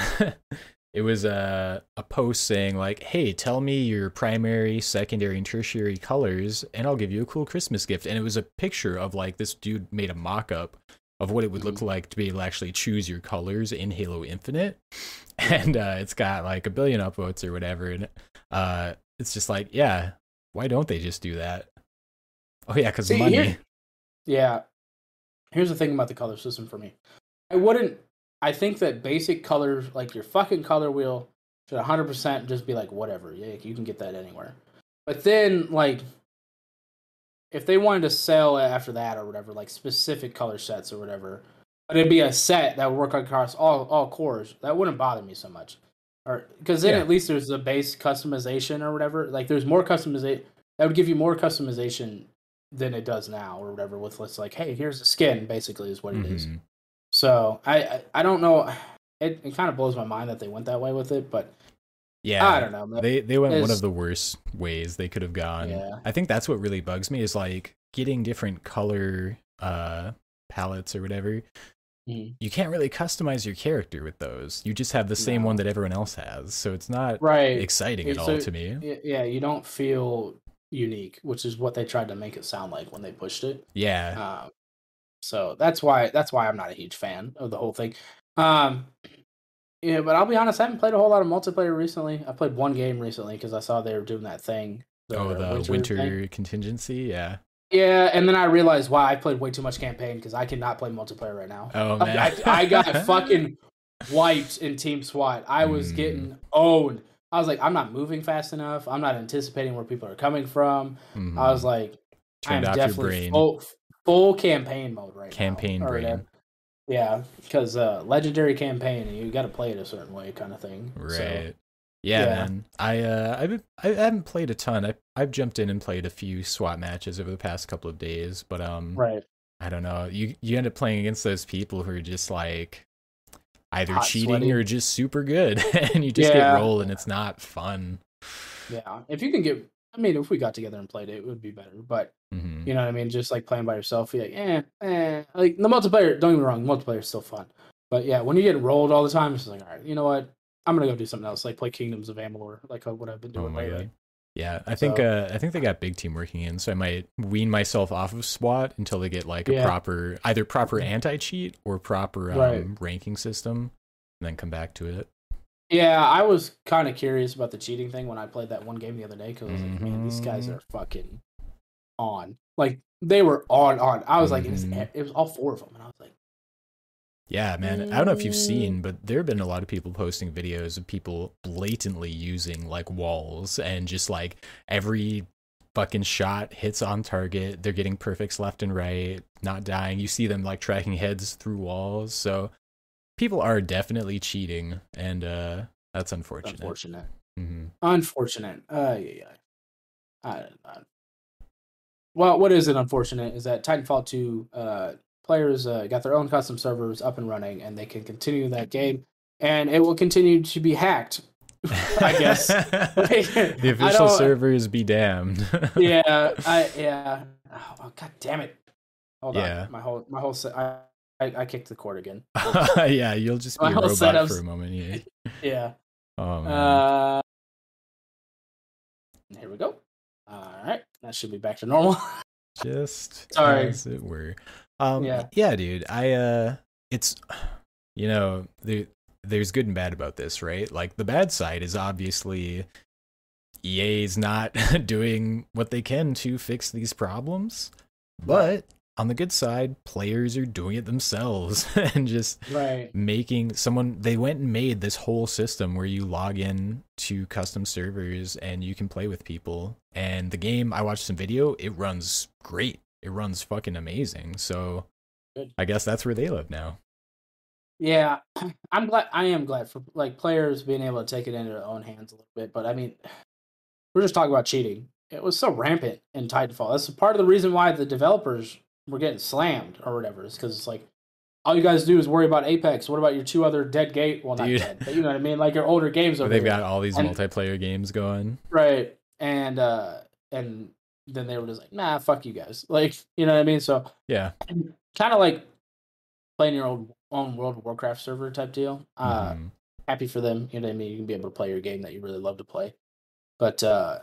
it was a a post saying like, "Hey, tell me your primary, secondary, and tertiary colors and I'll give you a cool Christmas gift." And it was a picture of like this dude made a mock-up of what it would look Mhm. like to be able to actually choose your colors in Halo Infinite. And uh it's got like a billion upvotes or whatever and uh it's just like, yeah, why don't they just do that? Oh yeah, cuz money. here- Yeah. Here's the thing about the color system for me. I wouldn't. I think that basic colors, like your fucking color wheel, should 100% just be like whatever. Yeah, you can get that anywhere. But then, like, if they wanted to sell it after that or whatever, like specific color sets or whatever, but it'd be a set that would work across all all cores. That wouldn't bother me so much. Or because then Yeah. at least there's a base customization or whatever. Like there's more customization. That would give you more customization than it does now or whatever. With let's like, hey, here's the skin. Basically, is what it is. Mhm. So I, I I don't know. It it kind of blows my mind that they went that way with it, but Yeah. I don't know. man. They they went one of the worst ways they could have gone. Yeah. I think that's what really bugs me is like getting different color uh palettes or whatever. Mhm. You can't really customize your character with those. You just have the same No. one that everyone else has. So it's not right. exciting at Yeah, all to me. Yeah, you don't feel unique, which is what they tried to make it sound like when they pushed it. Yeah. Um, so that's why that's why I'm not a huge fan of the whole thing. Um, yeah, but I'll be honest, I haven't played a whole lot of multiplayer recently. I played one game recently because I saw they were doing that thing. oh, the winter, thing. contingency. Yeah. Yeah, and then I realized why I played way too much campaign because I cannot play multiplayer right now. Oh I- man. I, I got fucking wiped in Team SWAT. I was Mm. getting owned. I was like, I'm not moving fast enough. I'm not anticipating where people are coming from. Mhm. I was like, turned I'm off your definitely brain. full full campaign mode right Campaign now. Or, brain. Yeah, because uh, legendary campaign, you got to play it a certain way, kind of thing. Right. So, yeah, yeah. man. I uh I've been- I haven't played a ton. I I've jumped in and played a few SWAT matches over the past couple of days, but um right. I don't know. You you end up playing against those people who are just like either Hot, cheating sweaty. or just super good, and you just Yeah. get rolled, and it's not fun. Yeah. If you can get, I mean, if we got together and played it, it would be better. But hmm you know what I mean? Just like playing by yourself, you're like, eh, eh. Like the multiplayer, don't get me wrong, multiplayer is still fun. But yeah, when you get rolled all the time, it's like, all right, you know what? I'm gonna go do something else, like play Kingdoms of Amalur, like uh, what I've been Oh doing my lately. god. Yeah, I think So- uh, I think they got big team working in, so I might wean myself off of SWAT until they get like a Yeah. proper either proper anti cheat or proper um, Right. ranking system, and then come back to it. Yeah, I was kind of curious about the cheating thing when I played that one game the other day because I was like, man, these guys Mhm. are fucking on. Like they were on, on. I was like, it's, Mhm. it was all four of them, and I was like, Yeah, man. I don't know if you've seen, but there have been a lot of people posting videos of people blatantly using like walls and just like every fucking shot hits on target. They're getting perfects left and right, not dying. You see them like tracking heads through walls. So people are definitely cheating, and uh that's unfortunate. unfortunate, hmm unfortunate. Uh, yeah, yeah. I, I, well, what is it? Unfortunate is that Titanfall two uh, players uh, got their own custom servers up and running, and they can continue that game, and it will continue to be hacked. I guess. the official servers be damned. yeah, I yeah. Oh, god damn it! Hold Yeah. on, my whole my whole set. I, I I kicked the cord again. yeah, you'll just be My a robot setup's- for a moment. Yeah. Yeah. Oh man. Uh, here we go. All right, that should be back to normal. just Sorry. as it were. Um, Yeah. yeah. dude. I uh, it's you know there there's good and bad about this, right? Like the bad side is obviously EA's not doing what they can to fix these problems, but on the good side, players are doing it themselves and just right. making someone they went and made this whole system where you log in to custom servers and you can play with people and the game i watched some video it runs great it runs fucking amazing so Good. i guess that's where they live now Yeah, I'm glad. I am glad for like players being able to take it into their own hands a little bit. But I mean, we're just talking about cheating. It was so rampant in Titanfall. That's part of the reason why the developers were getting slammed or whatever. Is because it's like all you guys do is worry about Apex. What about your two other dead gate? Well, not Dude. dead, but you know what I mean. Like your older games over They've there. got all these And- multiplayer games going. right, and uh and then they were just like, nah, fuck you guys. Like you know what I mean. So Yeah. kind of like playing your own own World of Warcraft server type deal. Uh, Mhm. happy for them. You know what I mean? You can be able to play your game that you really love to play. But uh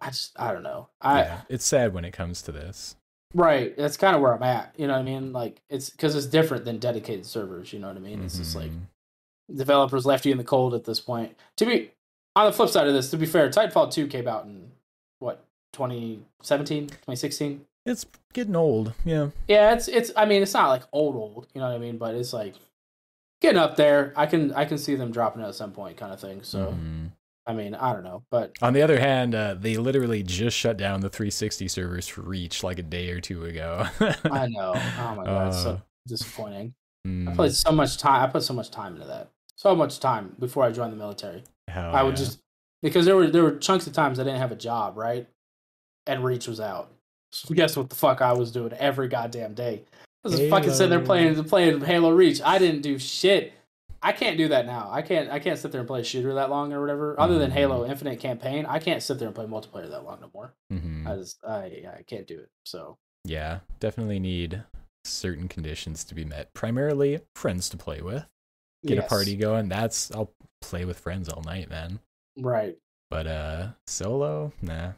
I just I don't know. I yeah. It's sad when it comes to this. Right. That's kind of where I'm at. You know what I mean? Like it's because it's different than dedicated servers. You know what I mean? It's just like Mhm. developers left you in the cold at this point. To be on the flip side of this, to be fair, Titanfall two came out in what 2017, 2016. it's getting old. Yeah. Yeah, it's it's. I mean, it's not like old old. You know what I mean? But it's like getting up there. I can I can see them dropping it at some point, kind of thing. So Mhm. I mean, I don't know, but On the other hand, uh, they literally just shut down the 360 servers for Reach like a day or two ago. I know. Oh my god, it's Uh, so disappointing. I mm, played so much time. I put so much time into that. So much time before I joined the military. hell I would yeah. just because there were there were chunks of times I didn't have a job, right? And Reach was out. So guess what the fuck I was doing every goddamn day? I was just fucking sitting there Halo. playing playing Halo Reach. I didn't do shit. I can't do that now. I can't I can't sit there and play a shooter that long or whatever. Other than. Halo Infinite campaign, I can't sit there and play multiplayer that long no more. Mhm. I just I I can't do it. So Yeah, definitely need certain conditions to be met. Primarily, friends to play with. Get a party going. That's I'll play with friends all night, man. Right. But uh, solo, nah.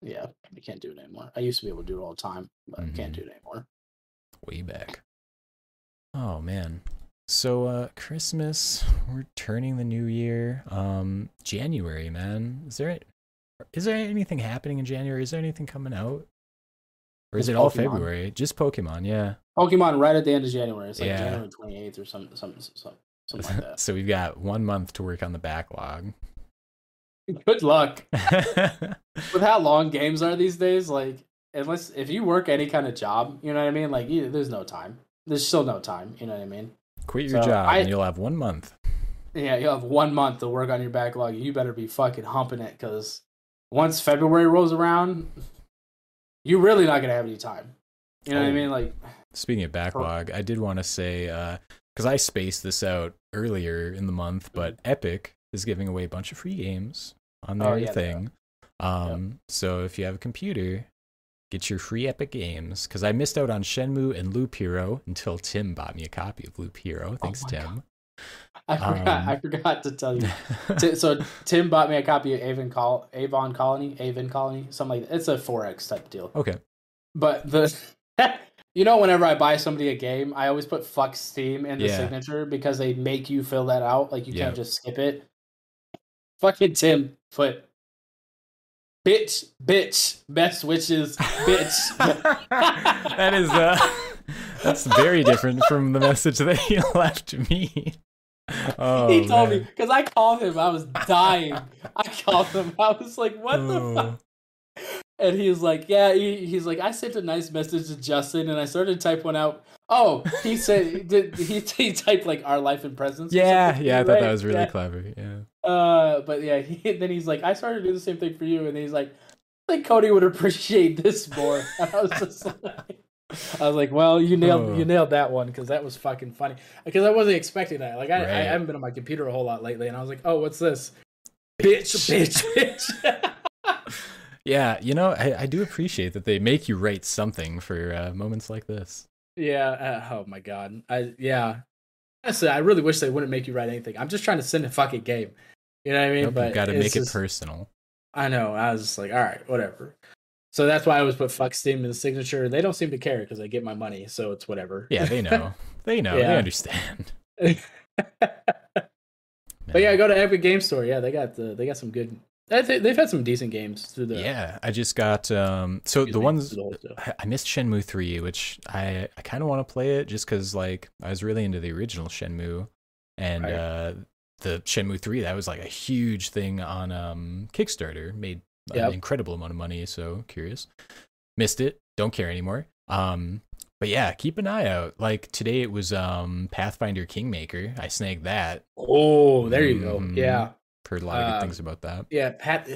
Yeah, I can't do it anymore. I used to be able to do it all the time, but I can't Mhm. do it anymore. way back. Oh man. So uh Christmas, we're turning the new year. Um January, man. Is there is there anything happening in January? Is there anything coming out? Or is Just it all Pokemon. February? Just Pokemon, yeah. Pokemon right at the end of January. It's like Yeah. January twenty eighth or something, something, something, something like that. so we've got one month to work on the backlog. Good luck with how long games are these days. Like, unless if you work any kind of job, you know what I mean. Like, you, there's no time. There's still no time. You know what I mean. Quit your So, job I- and you'll have one month. Yeah, you'll have one month to work on your backlog. You better be fucking humping it because once February rolls around, you're really not gonna have any time. You know what I Oh. mean? Like, Speaking of backlog, I did want to say because I spaced this out earlier in the month, but Epic is giving away a bunch of free games on Oh, their yeah, thing. Um, so if you have a computer, get your free Epic games. Because I missed out on Shenmue and Loop Hero until Tim bought me a copy of Loop Hero. Thanks, my Tim. I forgot. Um, I forgot to tell you. So Tim bought me a copy of Aven Col- Aven Colony, Aven Colony, something like that. It's a 4X type deal. okay. But the you know, whenever I buy somebody a game, I always put fuck Steam in the Yeah. signature because they make you fill that out. Like you Yeah. can't just skip it. Fucking Tim put bitch, bitch, best wishes, bitch. that is uh, that's very different from the message that he left me. Oh, he told man. me because I called him. I was dying. I called him. I was like, "What the fuck?" And he's like, "Yeah." He, he's like, "I sent a nice message to Justin, and I started to type one out." Oh, he said did he, he typed like our life in presents? Yeah, yeah, I thought that was really Yeah. clever. Yeah. Uh, but yeah, he, then he's like, "I started to do the same thing for you," and he's like, "I think Cody would appreciate this more." And I was just like. I was like, "Well, you nailed Oh. you nailed that one because that was fucking funny." Because I wasn't expecting that. Like, I, I Right. haven't been on my computer a whole lot lately, and I was like, "Oh, what's this?" Bitch, bitch, bitch. Yeah, you know, I, I do appreciate that they make you write something for uh, moments like this. yeah. Uh, oh my god. I yeah. Honestly, I really wish they wouldn't make you write anything. I'm just trying to send a fucking game. You know what I mean? Nope, but you've got to make it personal. I know. I was just like, all right, whatever. So that's why I always put fuck Steam in the signature. They don't seem to care because I get my money, so it's whatever. Yeah, they know. they know. They understand. but yeah, I go to Epic Game Store. Yeah, they got the they got some good. They've had some decent games through the. yeah, I just got um so the ones the. I missed Shenmue 3, which I I kind of want to play it just cuz like I was really into the original Shenmue and Right. uh the Shenmue 3 that was like a huge thing on um Kickstarter, made Yep. an incredible amount of money, so curious. Missed it, don't care anymore. Um, but yeah, keep an eye out. Like today, it was um Pathfinder Kingmaker. I snagged that. Oh, there you go. Mhm. Yeah, Heard a lot of good Um, things about that. yeah. Pat,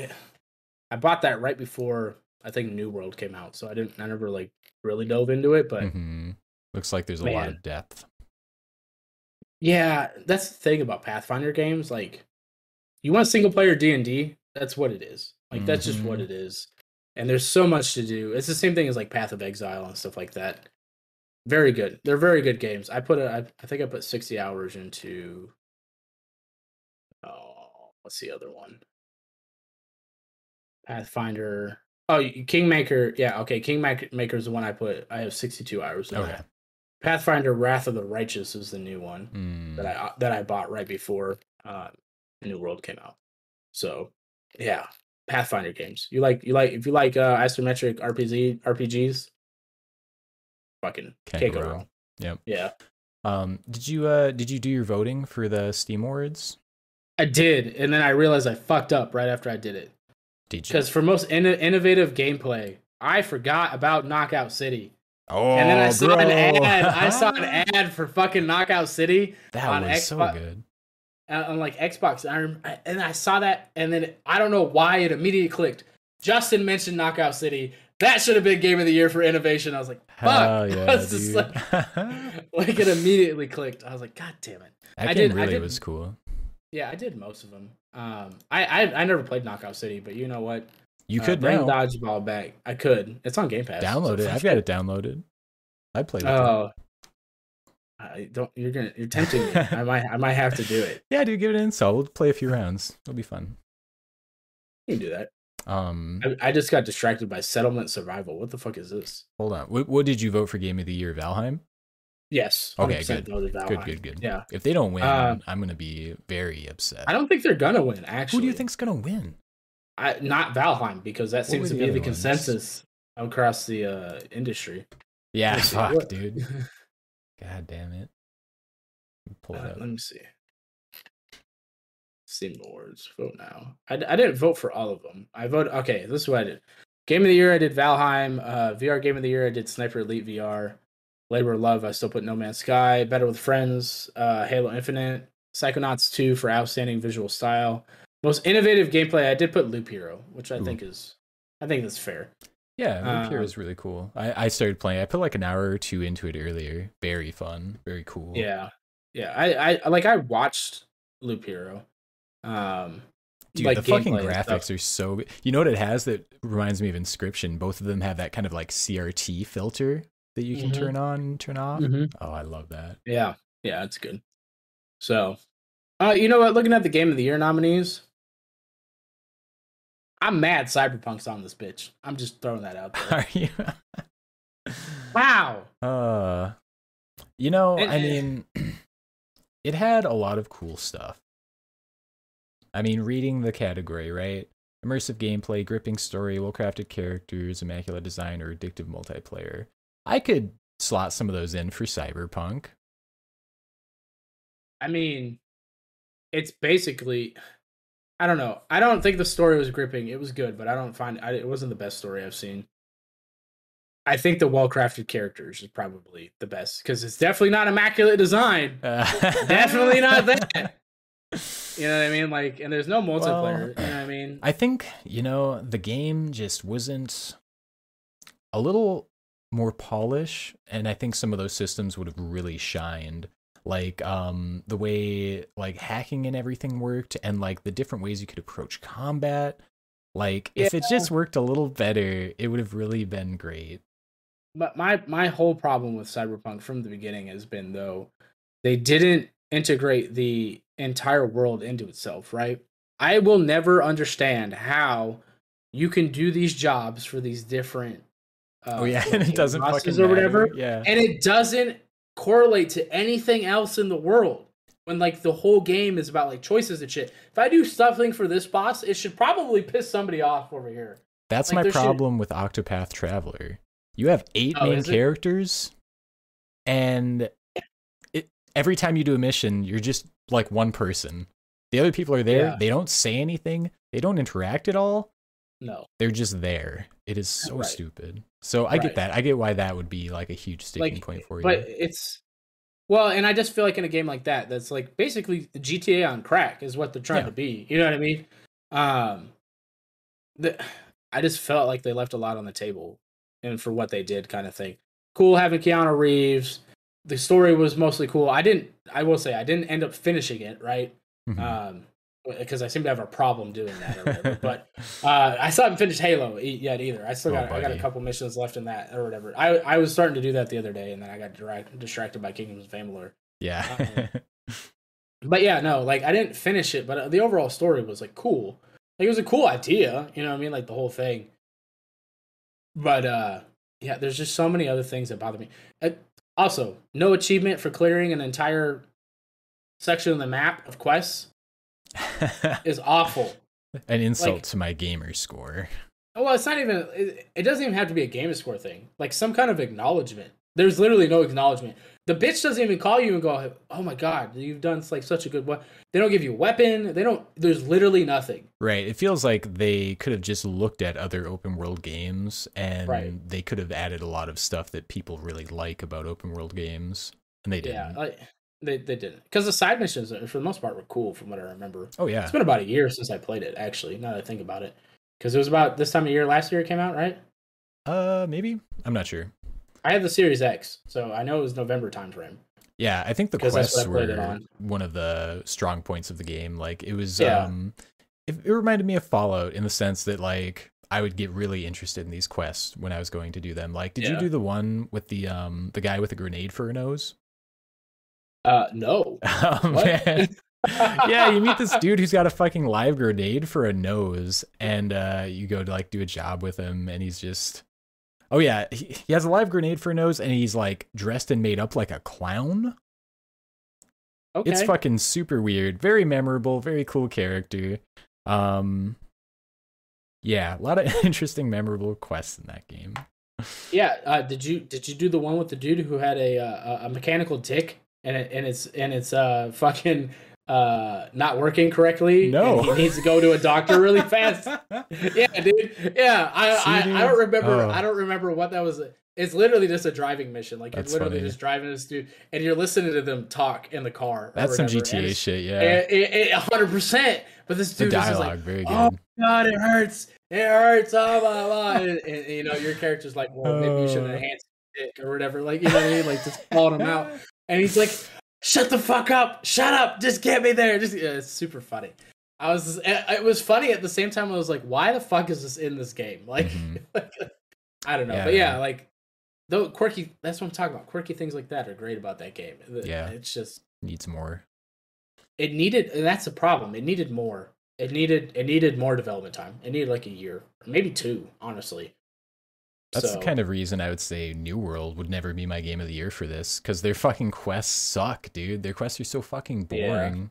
I bought that right before I think New World came out, so I didn't. I never like really dove into it, but mm-hmm. Looks like there's a lot of depth. Yeah, that's the thing about Pathfinder games. Like, you want single player D and D, that's what it is. Like, that's just what Mhm. it is. And there's so much to do. It's the same thing as like Path of Exile and stuff like that. Very good. They're very good games. I put a, I, I think I put 60 hours into. Oh, what's the other one? Pathfinder. Oh, Kingmaker. Yeah, okay. Kingmaker is the one I put. I have 62 hours. Okay. that. Pathfinder Wrath of the Righteous is the new one Mm. that I that I bought right before uh, New World came out. So yeah, Pathfinder games. You like you like if you like uh, isometric RPG RPGs, fucking Can't can't, go go wrong. wrong. Yep. Yeah, Um, did you uh did you do your voting for the Steam Awards? I did, and then I realized I fucked up right after I did it Did you? because for most in- innovative gameplay, I forgot about Knockout City, Oh, and then I saw bro. an ad. I saw an ad for fucking Knockout City, that on was so Xbox- good. uh, on like Xbox. And I, rem- and I saw that, and then I don't know why it immediately clicked. Justin mentioned Knockout City. That should have been Game of the Year for innovation. I was like, fuck. Yeah, I was just like, like it immediately clicked. I was like, God damn it. that I game did- I really did- was cool. Yeah, I did most of them. Um, I, I I never played Knockout City, but you know what? You Uh, could bring now Dodgeball back. I could. It's on Game Pass. download it. I've got it downloaded. I played it. Oh, I don't. You're gonna. You're tempting me. I might. I might have to do it. Yeah, dude, give it an install. We'll play a few rounds. It'll be fun. You can do that. Um, I, I just got distracted by Settlement Survival. What the fuck is this? hold on. What, what did you vote for Game of the Year, Valheim? Yes. Okay, good. Good, good, good. Yeah. If they don't win, Uh, I'm gonna be very upset. I don't think they're gonna win. Actually, Who do you think's gonna win? I, not Valheim because that What seems to the be the other ones? consensus across the uh, industry. Yeah, Let's fuck, what- dude. God damn it. Pull it Uh, up. let me see. Steam Awards. Vote now. I, I didn't vote for all of them. I voted. Okay, this is what I did. Game of the Year, I did Valheim. Uh, VR Game of the Year, I did Sniper Elite VR. Labor of Love, I still put No Man's Sky. Better with Friends, uh, Halo Infinite. Psychonauts 2 for outstanding visual style. Most innovative gameplay, I did put Loop Hero, which I Ooh. think is, I think that's fair. Yeah, Loop Hero Um, is really cool. I, I started playing. I put like an hour or two into it earlier. Very fun. Very cool. Yeah, yeah. I, I like. I watched Loop Hero. Um, Dude, like the fucking gameplay and stuff. graphics are so good. You know what it has that reminds me of Inscription? Both of them have that kind of like CRT filter that you can Mhm. turn on and turn off. Mhm. Oh, I love that. Yeah, yeah, it's good. So, uh, you know what? Looking at the Game of the Year nominees, I'm mad Cyberpunk's on this bitch. I'm just throwing that out there. Are you? wow. Uh, you know, And- I mean, it had a lot of cool stuff. I mean, reading the category, right? Immersive gameplay, gripping story, well crafted characters, immaculate design, or addictive multiplayer. I could slot some of those in for Cyberpunk. I mean, it's basically. I don't know. I don't think the story was gripping. It was good, but I don't find I, it wasn't the best story I've seen. I think the well-crafted characters is probably the best because it's definitely not immaculate design. Uh, definitely not that. You know what I mean? Like, and there's no multiplayer. you know what I mean? I think, you know, the game just wasn't a little more polish, and I think some of those systems would have really shined. Like um the way like hacking and everything worked and like the different ways you could approach combat. Like if it just worked a little better, it would have really been great. But my my whole problem with Cyberpunk from the beginning has been though they didn't integrate the entire world into itself, right? I will never understand how you can do these jobs for these different uh, oh yeah, and it doesn't fucking or whatever, matter. Yeah. and it doesn't correlate to anything else in the world. When like the whole game is about like choices and shit. If I do something for this boss, it should probably piss somebody off over here. That's Like, my there should- problem with Octopath Traveler. You have eight Oh, main is it? characters, and it, every time you do a mission, you're just like one person. The other people are there. Yeah. They don't say anything. They don't interact at all. No. They're just there. It is so Right. stupid. So I Right. get that. I get why that would be like a huge sticking Like, point for you. But it's well, and I just feel like in a game like that, that's like basically the GTA on crack is what they're trying Yeah. to be. You know what I mean? Um, the I just felt like they left a lot on the table, and for what they did, kind of thing. Cool having Keanu Reeves. The story was mostly cool. I didn't. I will say I didn't end up finishing it right. Mhm. Um, because I seem to have a problem doing that whatever. but uh, I still haven't finished Halo e- yet either. I still Oh, got I got a couple missions left in that or whatever. I I was starting to do that the other day, and then I got direct, distracted by Kingdoms of Amalur. yeah. But yeah, no, like I didn't finish it, but uh, the overall story was like cool. Like it was a cool idea, you know what I mean? Like the whole thing. But uh yeah, there's just so many other things that bother me. Uh, also, no achievement for clearing an entire section of the map of quests is awful. An insult Like- to my gamer score. Oh, Well, it's not even. It, it doesn't even have to be a game score thing. Like some kind of acknowledgement. There's literally no acknowledgement. The bitch doesn't even call you and go, "Oh my god, you've done like such a good one." They don't give you a weapon. They don't. There's literally nothing. Right. It feels like they could have just looked at other open world games and Right. they could have added a lot of stuff that people really like about open world games. And they didn't. like they they didn't because the side missions uh, for the most part were cool from what I remember. oh yeah. It's been about a year since I played it. Actually, now that I think about it, because it was about this time of year last year it came out, right? Uh maybe? I'm not sure. I had the Series X, so I know it was November time frame. Yeah, I think the quests what I played it were on. one of the strong points of the game. Like it was Yeah. um it, it reminded me of Fallout in the sense that like I would get really interested in these quests when I was going to do them. Like, did you do the one with the um the guy with the grenade for a nose? Uh, no. Oh man. yeah, you meet this dude who's got a fucking live grenade for a nose, and uh, you go to like do a job with him, and he's just, oh yeah, he, he has a live grenade for a nose, and he's like dressed and made up like a clown. Okay. It's fucking super weird, very memorable, very cool character. Um, yeah, a lot of interesting, memorable quests in that game. Yeah, uh, did you did you do the one with the dude who had a uh, a mechanical dick and it, and it's and it's uh fucking uh not working correctly? No. and he needs to go to a doctor really fast. yeah, dude. Yeah, I See, I, dude? I don't remember. Oh. I don't remember what that was. It's literally just a driving mission. Like That's you're literally funny. just driving this dude, and you're listening to them talk in the car. That's some GTA shit, yeah. It, 100%. But this the dude is like, very good. oh God, it hurts. It hurts. Oh, blah, blah. And, and, you know, your character's like, well, maybe you should Uh. enhance your dick or whatever. Like, you know what I mean? Like, just calling him out. And he's like, shut the fuck up. Shut up. Just get me there. Just, yeah, it's super funny. I was, it, was funny at the same time. I was like, why the fuck is this in this game? Like, Mhm. I don't know. Yeah. But yeah, like, though quirky, that's what I'm talking about. Quirky things like that are great about that game. Yeah. It's just, Needs more. it needed and that's the problem it needed more it needed it needed more development time it needed like a year maybe two honestly That's So- the kind of reason I would say New World would never be my game of the year for this because their fucking quests suck, dude. Their quests are so fucking boring.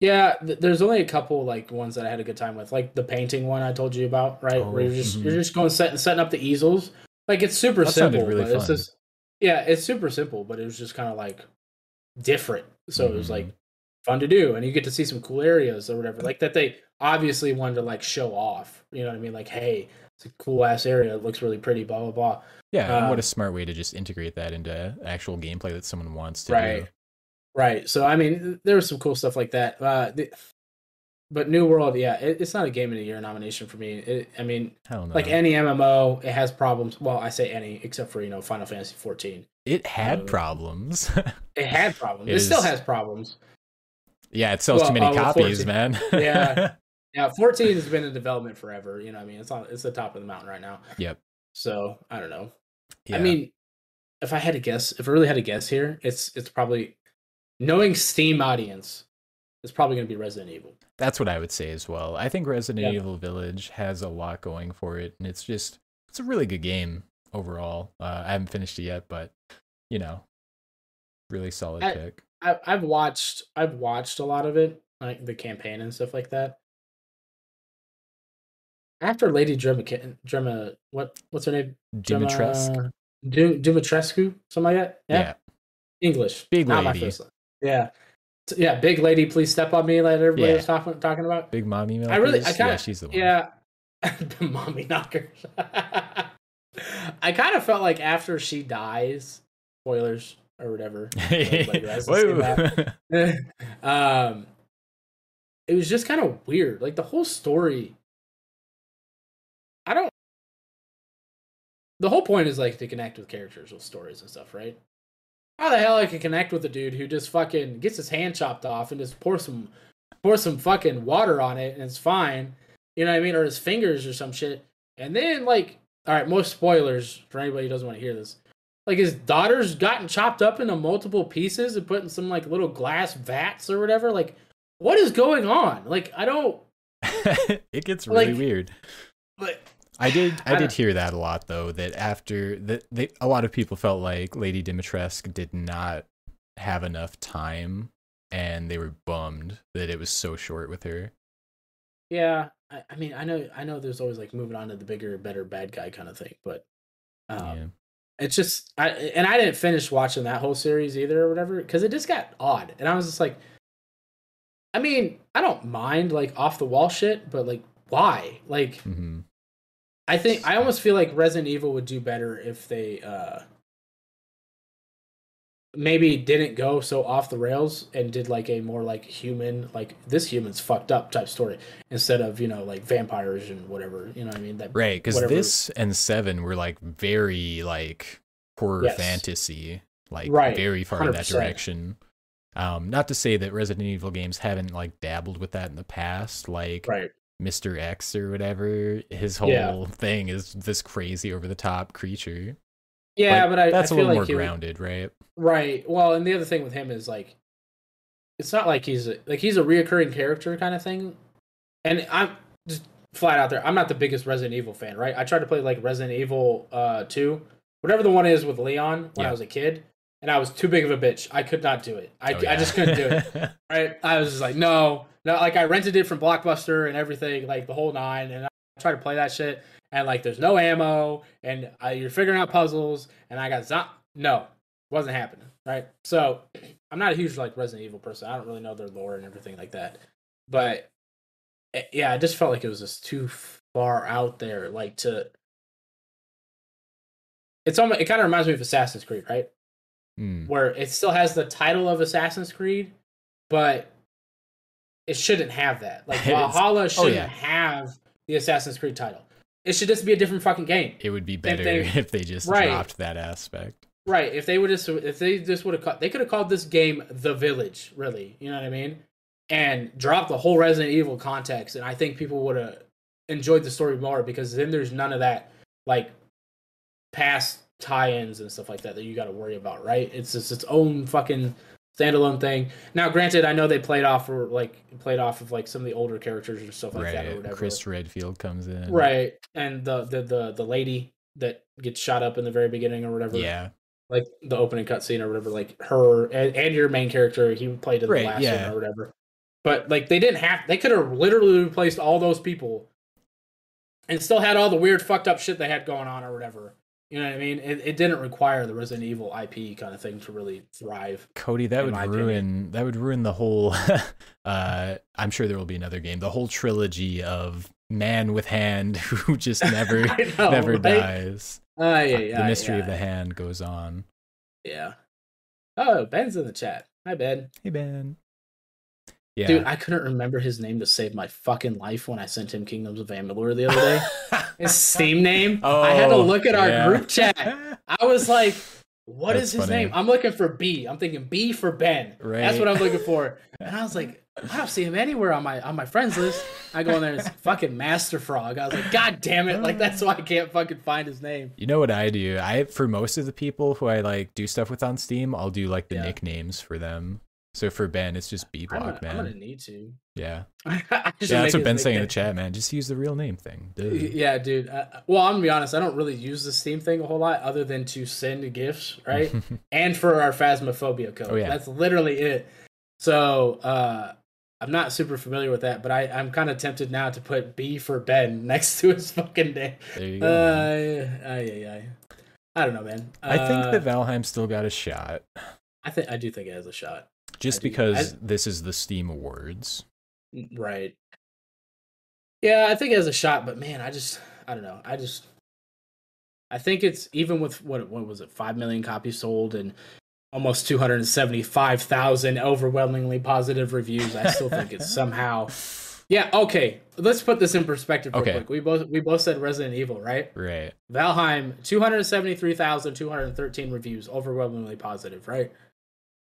yeah th- there's only a couple like ones that i had a good time with like the painting one i told you about right where Oh, you're just mhm. you're just going set, setting up the easels like it's super That simple really but it's just yeah it's super simple but it was just kind of like different so it was like Mhm. fun to do and you get to see some cool areas or whatever like that they obviously wanted to like show off you know what i mean like hey it's a cool ass area it looks really pretty blah blah blah Yeah, and what Um, a smart way to just integrate that into actual gameplay that someone wants to Right. do. Right. So I mean, there was some cool stuff like that. Uh, the, but New World, yeah, it, it's not a Game of the Year nomination for me. It, I mean, Hell no. like any MMO, it has problems. Well, I say any, except for you know Final Fantasy 14. it had uh, problems. It had problems. It It, still has problems. yeah, it sells Well, too many uh, copies, 14. man. Yeah. Yeah, 14 has been in development forever. You know, what I mean, it's on it's the top of the mountain right now. Yep. So I don't know. Yeah. I mean, if I had to guess, if I really had to guess here, it's it's probably knowing Steam audience, it's probably going to be Resident Evil. That's what I would say as well. I think Resident Yeah. Evil Village has a lot going for it, and it's just it's a really good game overall. Uh, I haven't finished it yet, but you know, really solid I- pick. I, I've watched I've watched a lot of it, like the campaign and stuff like that. After Lady Drema, Drema what what's her name? Dimitrescu. Drema- Du- Dumitrescu, something like that. Yeah. Yeah, English, Big not lady. Yeah, yeah, big lady, please step on me, like everybody Yeah. was talking talking about. Big mommy. I really- I kinda- yeah, she's the one. Yeah, the mommy knockers. I kind of felt like after she dies, spoilers or whatever. everybody who hasn't seen that. Whoa. um, it was just kind of weird. Like the whole story. I don't. The whole point is like to connect with characters with stories and stuff, right? How the hell I can connect with a dude who just fucking gets his hand chopped off and just pour some pour some fucking water on it and it's fine. You know what I mean? Or his fingers or some shit. And then like all right, most spoilers for anybody who doesn't want to hear this. Like his daughter's gotten chopped up into multiple pieces and put in some like little glass vats or whatever. Like, what is going on? Like, I don't it gets really Like- weird. like I did I I did hear that a lot though that after that they a lot of people felt like Lady Dimitrescu did not have enough time and they were bummed that it was so short with her. Yeah, I, I mean, I know, I know. There's always like moving on to the bigger, better bad guy kind of thing, but um, yeah. it's just, I and I didn't finish watching that whole series either or whatever because it just got odd, and I was just like, I mean, I don't mind like off the wall shit, but like, why? Like, hmm I think I almost feel like Resident Evil would do better if they uh maybe didn't go so off the rails and did like a more like human like this human's fucked up type story instead of you know like vampires and whatever you know what I mean that Right, because this and Seven were like very like horror Yes. fantasy, like Right, very far in that direction. Um, not to say that Resident Evil games haven't like dabbled with that in the past, like right Mr. X or whatever. His whole Yeah. thing is this crazy over the top creature. yeah but, I, that's I a feel little like more grounded, right? right well and the other thing with him is like it's not like he's a, like he's a reoccurring character kind of thing and I'm just flat out there I'm not the biggest Resident Evil fan right I tried to play like Resident Evil uh 2 whatever the one is with Leon when Yeah. I was a kid and I was too big of a bitch. I could not do it. I, Oh, I just couldn't do it. right? I was just like no. No like I rented it from Blockbuster and everything like the whole nine and I tried to play that shit and like there's no ammo and uh, you're figuring out puzzles and I got zo- no wasn't happening right? So I'm not a huge like Resident Evil person. I don't really know their lore and everything like that. But eh, yeah I just felt like it was just too far out there like to it's almost it kind of reminds me of Assassin's Creed right Hmm. where it still has the title of Assassin's Creed, but it shouldn't have that. Like Valhalla shouldn't yeah. have the Assassin's Creed title. It should just be a different fucking game. It would be better thing. if they just Right. dropped that aspect. Right. If they would just if they just would have called they could have called this game The Village, really. You know what I mean? And dropped the whole Resident Evil context, and I think people would have enjoyed the story more because then there's none of that like past tie-ins and stuff like that that you got to worry about, right? It's just its own fucking standalone thing. Now, granted, I know they played off or like played off of like some of the older characters and stuff like that or whatever. Chris Redfield comes in. Right. And the, the the the lady that gets shot up in the very beginning or whatever Yeah. like the opening cutscene or whatever, like her and, and your main character, he played in Right, the last yeah. one or whatever. But like they didn't have, they could have literally replaced all those people, and still had all the weird fucked up shit they had going on or whatever. You know what I mean? It, it didn't require the Resident Evil IP kind of thing to really thrive. Cody, that would ruin opinion. that would ruin the whole uh I'm sure there will be another game. The whole trilogy of man with hand who just never know, never right? dies. Ah, yeah, yeah, the mystery yeah, of the hand goes on. Yeah. Oh, Ben's in the chat. Hi, Ben. Hey Ben. Yeah. Dude, I couldn't remember his name to save my fucking life when I sent him Kingdoms of Amalur the other day. his Steam name. Oh, I had to Oh, look at our yeah. group chat. I was like, "What is That's his funny. name? I'm looking for B. I'm thinking B for Ben. Right. That's what I'm looking for. And I was like, I don't see him anywhere on my on my friends list. I go in there, and it's fucking Master Frog. I was like, God damn it! Like that's why I can't fucking find his name. You know what I do? I for most of the people who I like do stuff with on Steam, I'll do like the Yeah. nicknames for them. So for Ben, it's just B I'm Block gonna, I'm gonna need to. Yeah. Yeah, that's what Ben's saying in the chat, man. Just use the real name thing. Duh. Yeah, dude. Uh, well, I'm gonna be honest. I don't really use the Steam thing a whole lot, other than to send gifts, right? and for our Phasmophobia code. Oh, yeah. That's literally it. So uh, I'm not super familiar with that, but I, I'm kind of tempted now to put B for Ben next to his fucking name. there you Uh, go. man. ay, ay, ay. I don't know, man. I think Uh, that Valheim still got a shot. I think I do think it has a shot. Just I because I- this is the Steam Awards. Right. Yeah, I think it has a shot, but man, I just I don't know. I just I think it's even with what what was it, five million copies sold and almost two hundred and seventy five thousand overwhelmingly positive reviews. I still think it's somehow. Yeah. Okay. Let's put this in perspective real Okay. quick. We both we both said Resident Evil, right? Right. Valheim, 273,213 reviews, overwhelmingly positive, right?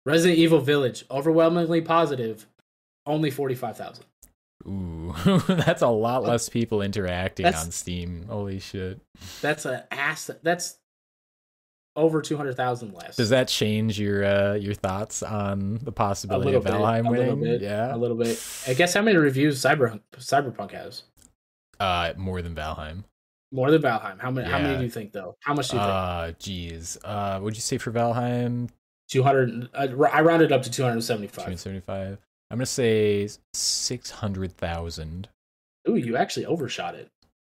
Resident Evil Village, overwhelmingly positive, only 45,000. Ooh, that's a lot less people interacting That's- on Steam. Holy shit. That's an ass. That's over 200,000 less. Does that change your uh your thoughts on the possibility of bit, Valheim a little bit, yeah. a little bit. I guess how many reviews Cyber Cyberpunk has? Uh more than Valheim. More than Valheim. How many? How many do you think though? How much do you think? Uh geez. Uh what'd you say for Valheim? 200. Uh, I rounded up to 275. 275. I'm gonna say six hundred thousand. Ooh, you actually overshot it.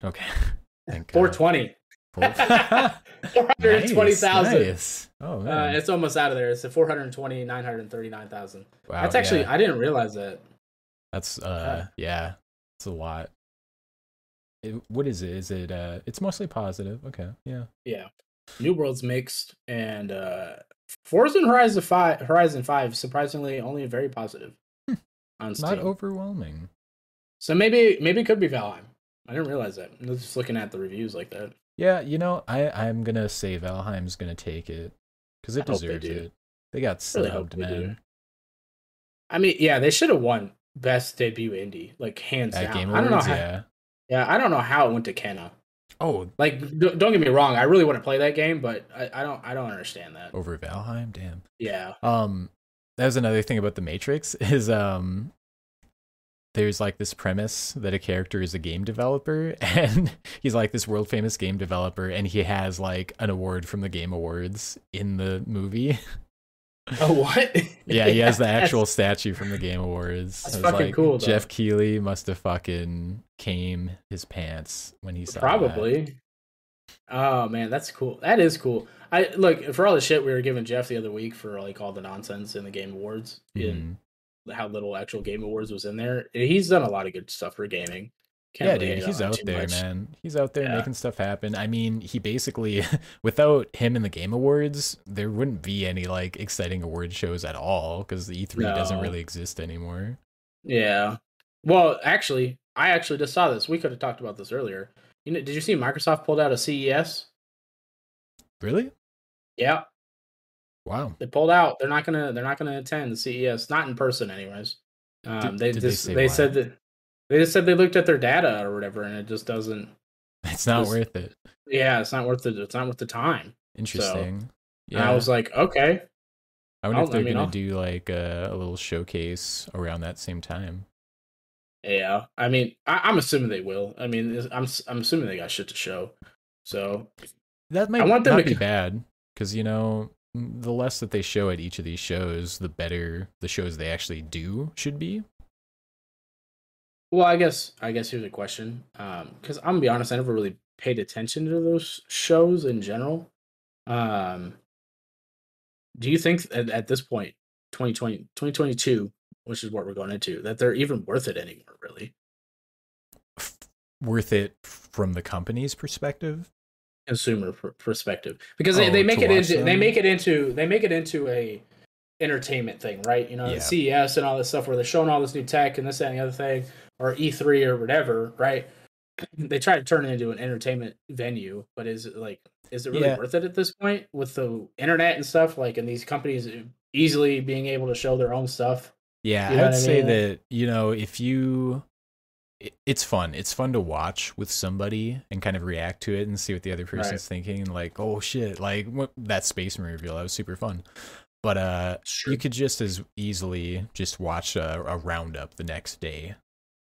Okay. Thank God. 420. Four- 420,000. Nice, nice. Oh Uh, man. it's almost out of there. It's a 420, 939,000. wow, That's actually, yeah. I didn't realize that. That's uh yeah, it's a lot. It, what is it? Is it uh it's mostly positive. Okay. Yeah. Yeah. New World's mixed, and uh Forza Horizon 5, Horizon 5, surprisingly, only very positive Hmm. on Steam. Not overwhelming. so maybe, maybe it could be Valheim. I didn't realize that. I was just looking at the reviews like that. Yeah, you know, I I'm gonna say Valheim's gonna take it because it I hope they it. They got Really hope snubbed, they man. I mean, yeah, they should have won best debut indie, like hands down. Game I don't know how, yeah. yeah, I don't know how it went to Kena. Oh, Like, d- don't get me wrong, I really want to play that game, but I, I don't, I don't understand that. over Valheim, damn. Yeah, Um, that was another thing about the Matrix is um, there's like this premise that a character is a game developer, and he's like this world famous game developer, and he has like an award from the Game Awards in the movie. Oh, what? Yeah, he has the actual statue from the Game Awards. That's fucking like, cool, though. Geoff Keighley must have fucking came his pants when he saw that. Probably. Oh man, that's cool. That is cool. I look for all the shit we were giving Geoff the other week for like all the nonsense in the Game Awards Mhm. and how little actual Game Awards was in there. He's done a lot of good stuff for gaming. Can't yeah, dude, he's out there, much. man. He's out there Yeah. making stuff happen. I mean, he basically, without him in the Game Awards, there wouldn't be any like exciting award shows at all because the E3 doesn't really exist anymore. Yeah. Well, actually, I actually just saw this. We could have talked about this earlier. You know, did you see Microsoft pulled out of CES? Really? Yeah, Wow. they pulled out. They're not gonna. They're not gonna attend the CES. Not in person, anyways. Um, they did they just say they, why? said that they just said they looked at their data or whatever, and it just doesn't. It's not Just- worth it. Yeah, it's not worth it. It's not worth the time. Interesting. Yeah, I was like, okay, I wonder if I'll- I they're mean, gonna I'll- do like a, a little showcase around that same time. yeah. I mean, I, I'm assuming they will. I mean, I'm I'm assuming they got shit to show. So That might I want them not to be bad because you know the less that they show at each of these shows, the better the shows they actually do should be. Well, I guess I guess here's a question. Um, because I'm gonna be honest, I never really paid attention to those shows in general. Um, do you think at, at this point, 2020, 2022, which is what we're going into, that they're even worth it anymore? Really, worth it from the company's perspective. consumer pr- perspective, because they, Oh, they make it into they make it into they make it into a entertainment thing, right? You know, Yeah. CES and all this stuff where they're showing all this new tech and this that, and the other thing, or E3 or whatever, right? They try to turn it into an entertainment venue, but is it like is it really Yeah. worth it at this point with the internet and stuff? Like, and these companies easily being able to show their own stuff. Yeah, You know I would what I say that you know if you, it's fun. It's fun to watch with somebody and kind of react to it and see what the other person's thinking. And like, oh shit, like what, that space marine reveal that was super fun. But uh, Sure. you could just as easily just watch a, a roundup the next day.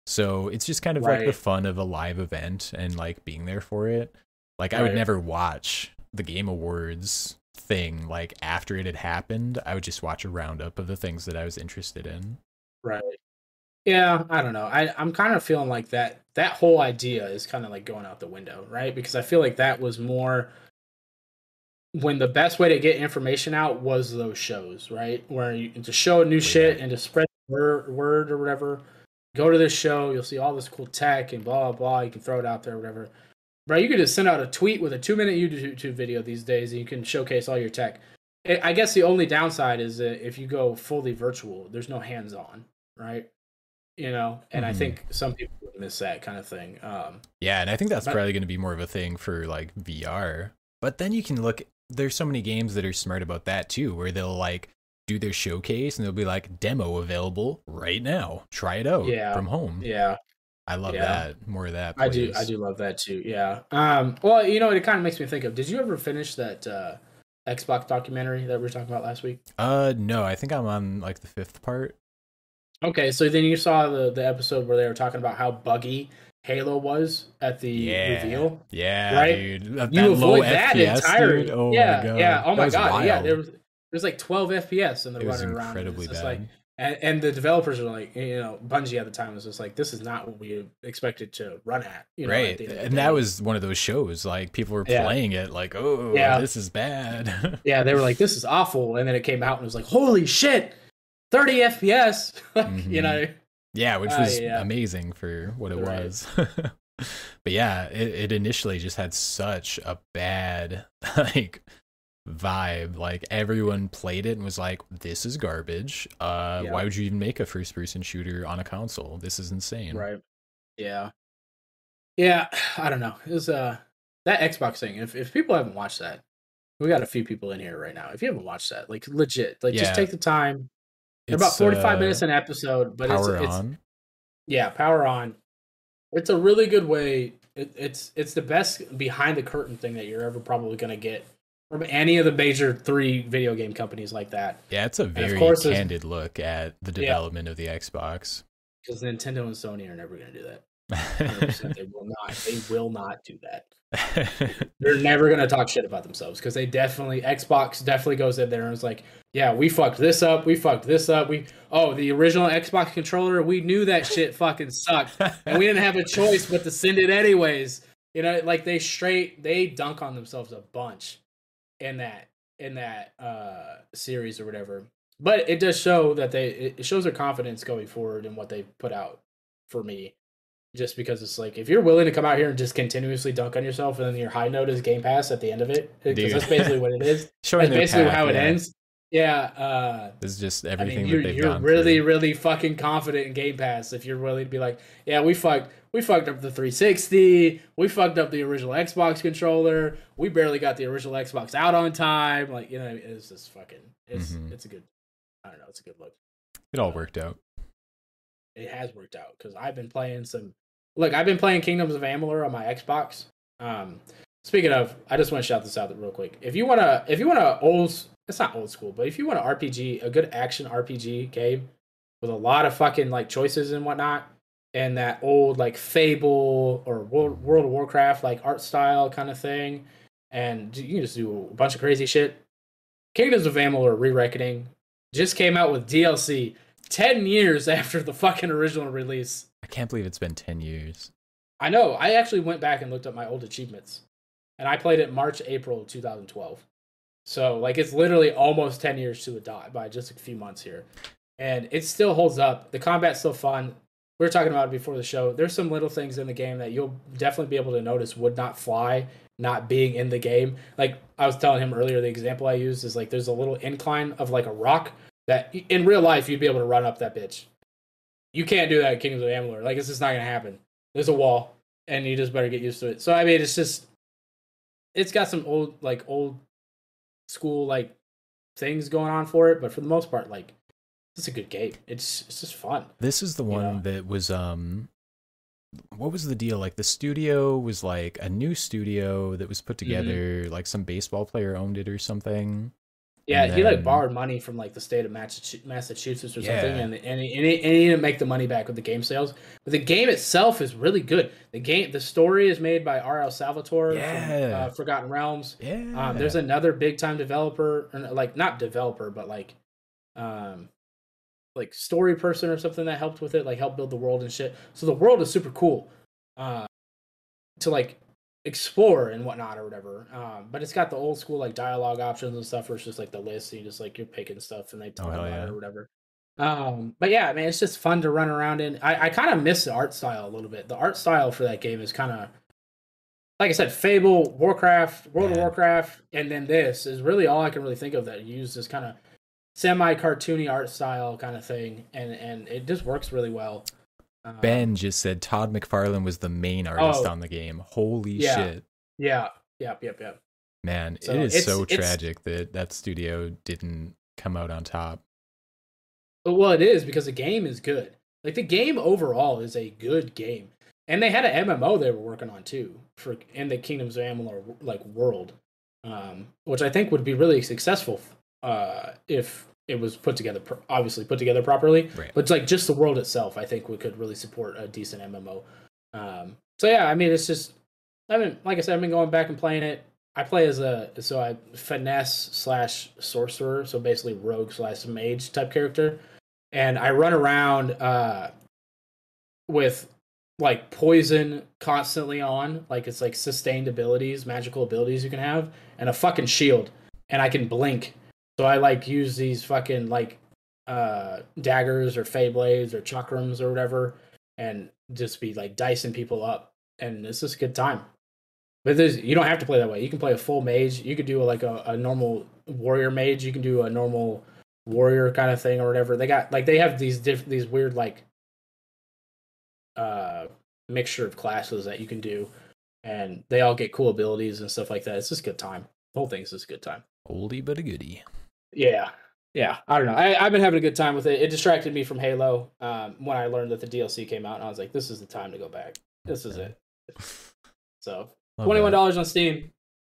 So it's just kind of like the fun of a live event and like being there for it. Like I would never watch the Game Awards thing like after it had happened. I would just watch a roundup of the things that I was interested in. Right. Yeah, I don't know. I I'm kind of feeling like that that whole idea is kind of like going out the window, right? Because I feel like that was more when the best way to get information out was those shows, right? Where you to show new oh, shit and to spread word, word or whatever go to this show, you'll see all this cool tech and blah blah blah. You can throw it out there, whatever. Bro, you could just send out a tweet with a two minute YouTube video these days, and you can showcase all your tech. I guess the only downside is that if you go fully virtual, there's no hands on, right? You know, and mm-hmm. I think some people would miss that kind of thing. Um, yeah, and I think that's but, probably going to be more of a thing for like VR. But then you can look. There's so many games that are smart about that too, where they'll like do their showcase and they'll be like demo available right now. Try it out yeah. from home. Yeah. I love yeah. that. More of that. Please. I do. I do love that too. Yeah. Um. Well, you know, it kind of makes me think of. Did you ever finish that uh, Xbox documentary that we were talking about last week? Uh, no. I think I'm on like the fifth part. Okay, so then you saw the the episode where they were talking about how buggy Halo was at the yeah. reveal. Yeah, right. Dude. That, you that avoid that FPS, entirely. Dude? Oh yeah, my god. Yeah. Oh my god. Wild. Yeah. There was there's like 12 FPS and they're running around. Incredibly bad. Like, and, and, the developers are like, you know, Bungie at the time was just like, this is not what we expected to run at. You know, right. At and that was one of those shows. Like people were yeah. playing it like, oh, yeah. this is bad. yeah, they were like, this is awful. And then it came out and it was like, holy shit, 30 FPS. mm-hmm. You know. Yeah, which was uh, yeah. amazing for what it right. was. but yeah, it, it initially just had such a bad like vibe. Like everyone played it and was like, "This is garbage. Uh, yeah. Why would you even make a first-person shooter on a console? This is insane." Right. Yeah. Yeah. I don't know. It was uh that Xbox thing. If if people haven't watched that, we got a few people in here right now. If you haven't watched that, like legit, like yeah. just take the time. They're about forty-five uh, minutes an episode, but it's, it's. Yeah, power on. It's a really good way. It, it's it's the best behind the curtain thing that you're ever probably gonna get from any of the major three video game companies like that. Yeah, it's a very candid look at the development yeah, of the Xbox. Because Nintendo and Sony are never going to do that. they will not. They will not do that. They're never going to talk shit about themselves because they definitely Xbox definitely goes in there and is like, yeah, we fucked this up. We fucked this up. We oh the original Xbox controller. We knew that shit fucking sucked, and we didn't have a choice but to send it anyways. You know, like they straight they dunk on themselves a bunch in that in that uh series or whatever. But it does show that they it shows their confidence going forward in what they put out for me. Just because it's like if you're willing to come out here and just continuously dunk on yourself, and then your high note is Game Pass at the end of it, because that's basically what it is. Showing that's basically path, how it yeah. ends. Yeah, uh, it's just everything I mean, you're, you're really, through. really fucking confident in Game Pass if you're willing to be like, yeah, we fucked, we fucked up the 360, we fucked up the original Xbox controller, we barely got the original Xbox out on time. Like, you know, it's just fucking, it's mm-hmm. it's a good, I don't know, it's a good look. It all worked out. It has worked out because I've been playing some. Look, I've been playing Kingdoms of Amalur on my Xbox. Um, speaking of, I just want to shout this out real quick. If you wanna, if you want to old it's not old school, but if you want an RPG, a good action RPG game with a lot of fucking like choices and whatnot, and that old like Fable or World, World of Warcraft like art style kind of thing, and you can just do a bunch of crazy shit. Kingdoms of Amalur: Re-Reckoning just came out with DLC ten years after the fucking original release. I can't believe it's been ten years. I know. I actually went back and looked up my old achievements, and I played it March April 2012. So like it's literally almost 10 years to a dot by just a few months here. And it still holds up. The combat's still fun. We were talking about it before the show. There's some little things in the game that you'll definitely be able to notice would not fly not being in the game. Like I was telling him earlier, the example I used is like there's a little incline of like a rock that in real life you'd be able to run up that bitch. You can't do that in Kingdoms of Amalur. Like it's just not gonna happen. There's a wall, and you just better get used to it. So I mean, it's just it's got some old like old school like things going on for it, but for the most part, like it's a good game. It's it's just fun. This is the one know? that was um what was the deal? Like the studio was like a new studio that was put mm-hmm. together, mm-hmm. like some baseball player owned it or something. Yeah, then, he like borrowed money from like the state of Massachusetts or yeah. something, and and he, and he, and he didn't make the money back with the game sales. But the game itself is really good. The game, the story is made by R.A. Salvatore yeah. from uh, Forgotten Realms. Yeah, um, there's another big time developer, like not developer, but like, um, like story person or something that helped with it, like help build the world and shit. So the world is super cool. Uh, to like explore and whatnot or whatever. Um, but it's got the old school like dialogue options and stuff where it's just like the list. And you just like you're picking stuff and they talk oh, about yeah. it or whatever. Um, but yeah, man, it's just fun to run around in. I, I kind of miss the art style a little bit. The art style for that game is kind of, like I said, Fable, Warcraft, World of Warcraft, and then this is really all I can really think of that use this kind of semi cartoony art style kind of thing, and and it just works really well. Um, Ben just said Todd McFarlane was the main artist Oh. on the game. Holy Yeah. shit. yeah, yep, yep, yep. Man, So it is so tragic that that studio didn't come out on top. But well, it is because the game is good. Like the game overall is a good game, and they had an MMO they were working on too for in the Kingdoms of Amalur like world, um, which I think would be really successful uh, if it was put together, pro- obviously put together properly. Right. But it's like just the world itself, I think we could really support a decent MMO. Um, so yeah, I mean, it's just I mean, like I said, I've been going back and playing it. I play as a so I finesse slash sorcerer, so basically rogue slash mage type character, and I run around uh, with like poison constantly on, like it's like sustained abilities, magical abilities you can have, and a fucking shield, and I can blink. So I like use these fucking like uh daggers or faeblades or chakrams or whatever, and just be like dicing people up, and it's just a good time. But there's you don't have to play that way. You can play a full mage. You could do like a, a normal warrior mage. You can do a normal warrior kind of thing or whatever. They got like they have these diff- these weird like uh mixture of classes that you can do, and they all get cool abilities and stuff like that. It's just good time. The whole thing's just a good time. Oldie but a goodie. Yeah. Yeah, I don't know. I, I've been having a good time with it. It distracted me from Halo um, when I learned that the DLC came out, and I was like, "This is the time to go back. This is it." So twenty one dollars on Steam,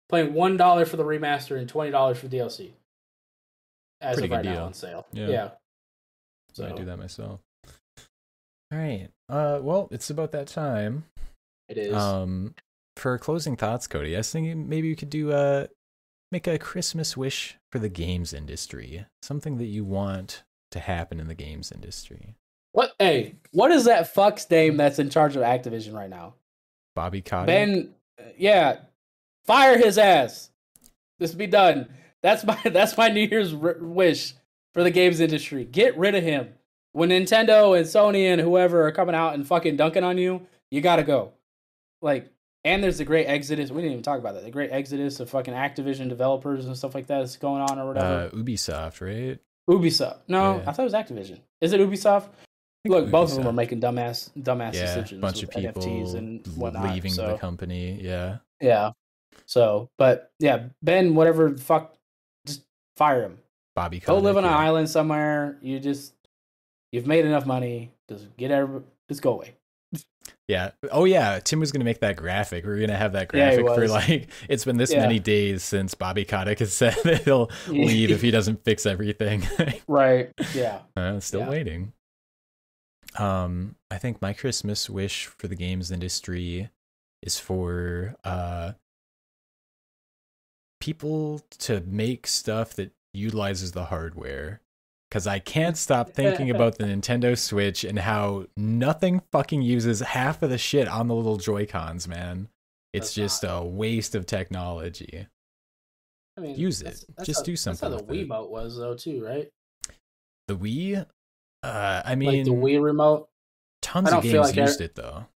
playing one dollar for the remaster and twenty dollars for DLC. As Pretty of right good now deal. on sale. Yeah. Yeah. So I do that myself. All right. Uh, well, it's about that time. it is. Um, for closing thoughts, Cody, I was thinking maybe we could do uh make a Christmas wish for the games industry. Something that you want to happen in the games industry. what? Hey, what is that fuck's name that's in charge of Activision right now? Bobby Kotick. Ben, yeah, fire his ass. This be done. That's my that's my New Year's r- wish for the games industry. Get rid of him. When Nintendo and Sony and whoever are coming out and fucking dunking on you, you gotta go. Like, and there's the great exodus. We didn't even talk about that. The great exodus of fucking Activision developers and stuff like that is going on or whatever. uh, Ubisoft, right? Ubisoft. No, yeah. I thought it was Activision. Is it Ubisoft? Look, both of them are making dumbass dumbass yeah, decisions bunch of with people NFTs and whatnot. leaving so. the company. Yeah. Yeah. So, but yeah, Ben, whatever the fuck, just fire him. Bobby Go live on an island somewhere. You just, you've made enough money. Just get every, just go away. Yeah. Oh yeah. Tim was gonna make that graphic. We are gonna have that Yeah, graphic for like it's been this Yeah. many days since Bobby Kotick has said that he'll leave if he doesn't fix everything. Right. Yeah. uh, still Yeah. waiting. Um, I think my Christmas wish for the games industry is for uh people to make stuff that utilizes the hardware. Cause I can't stop thinking about the Nintendo Switch and how nothing fucking uses half of the shit on the little Joy Cons, man. It's Does just a waste of technology. I mean, Use it. that's- that's Just how- do That's how the with it. Was though, too, right? The Wii, uh, I like mean, the Wii remote. tons of games like I- used it though.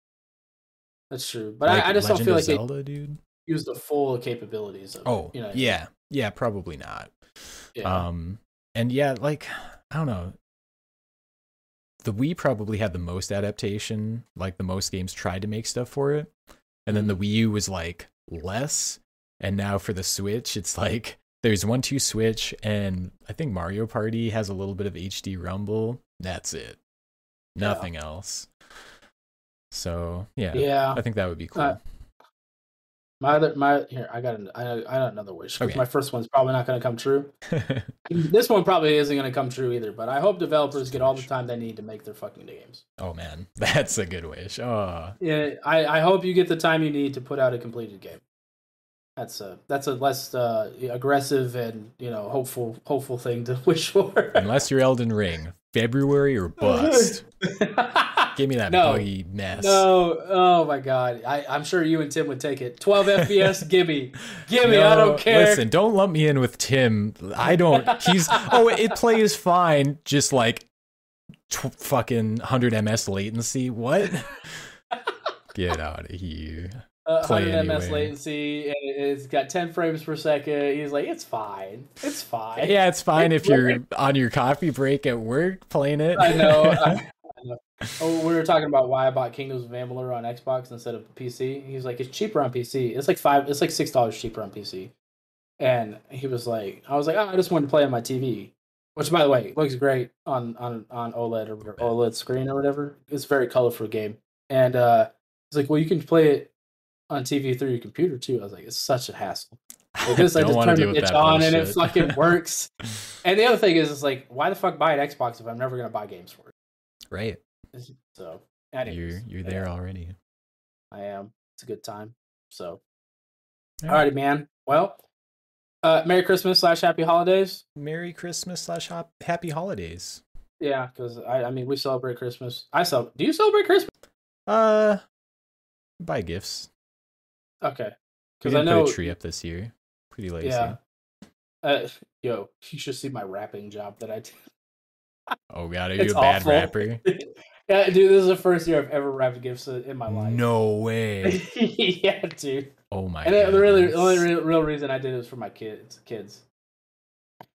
That's true, but Like I, I just Legend don't feel like Zelda, dude. they use the full capabilities of. it, Oh, you know, yeah, yeah, probably not. yeah. Um, and yeah, like I don't know. The Wii probably had the most adaptation. Like the most games tried to make stuff for it, and then the Wii U was like less. And now for the Switch, it's like there's one two Switch, and I think Mario Party has a little bit of HD Rumble. That's it. Yeah. Nothing else. So yeah, yeah. I think that would be cool. Uh, My other, my here, I got, an, I, I got another wish. Okay. My first one's probably not going to come true. This one probably isn't going to come true either. But I hope developers get all the time they need to make their fucking games. oh man, that's a good wish. Oh, Yeah, I, I hope you get the time you need to put out a completed game. That's a that's a less uh, aggressive and you know hopeful hopeful thing to wish for. unless you're Elden Ring, February or bust. Give me that No. buggy mess. No, oh my god! I, I'm sure you and Tim would take it. 12 FPS, gimme, gimme. I don't care. Listen, don't lump me in with Tim. I don't. He's oh, it plays fine. Just like tw- fucking 100 ms latency. What? Get out of here. Uh, Play 100 ms latency, and it's got 10 frames per second. He's like, it's fine. It's fine. Yeah, it's fine if It's you're on your coffee break at work playing it. I know. I, I know. Oh, we were talking about why I bought Kingdoms of Amalur on Xbox instead of PC. He's like, it's cheaper on PC. It's like five. It's like six dollars cheaper on PC. And he was like, I was like, oh, I just wanted to play on my TV, which by the way looks great on on on OLED or whatever, OLED screen or whatever. It's a very colorful game. And uh, he's like, well, you can play it on TV through your computer too. I was like, it's such a hassle. Like this, I Don't just turn the bitch on and it fucking works. And the other thing is, it's like, why the fuck buy an Xbox if I'm never gonna buy games for it? right. So, anyways, You're you're yeah, there already. I am. It's a good time. So, Yeah. alrighty, man. Well, uh, Merry Christmas slash Happy Holidays. Merry Christmas slash Happy Holidays. Yeah, because I, I mean, we celebrate Christmas. I cel. Do you celebrate Christmas? Uh, buy gifts. Okay, because I know. put a tree up this year. Pretty lazy. Yeah. Uh, yo, you should see my wrapping job that I did. Oh god, are you It's a bad awful. rapper? yeah, dude, this is the first year I've ever wrapped gifts in my life. No way. yeah, dude. Oh my And the, the really, the only real, real reason I did it was for my kids. Kids.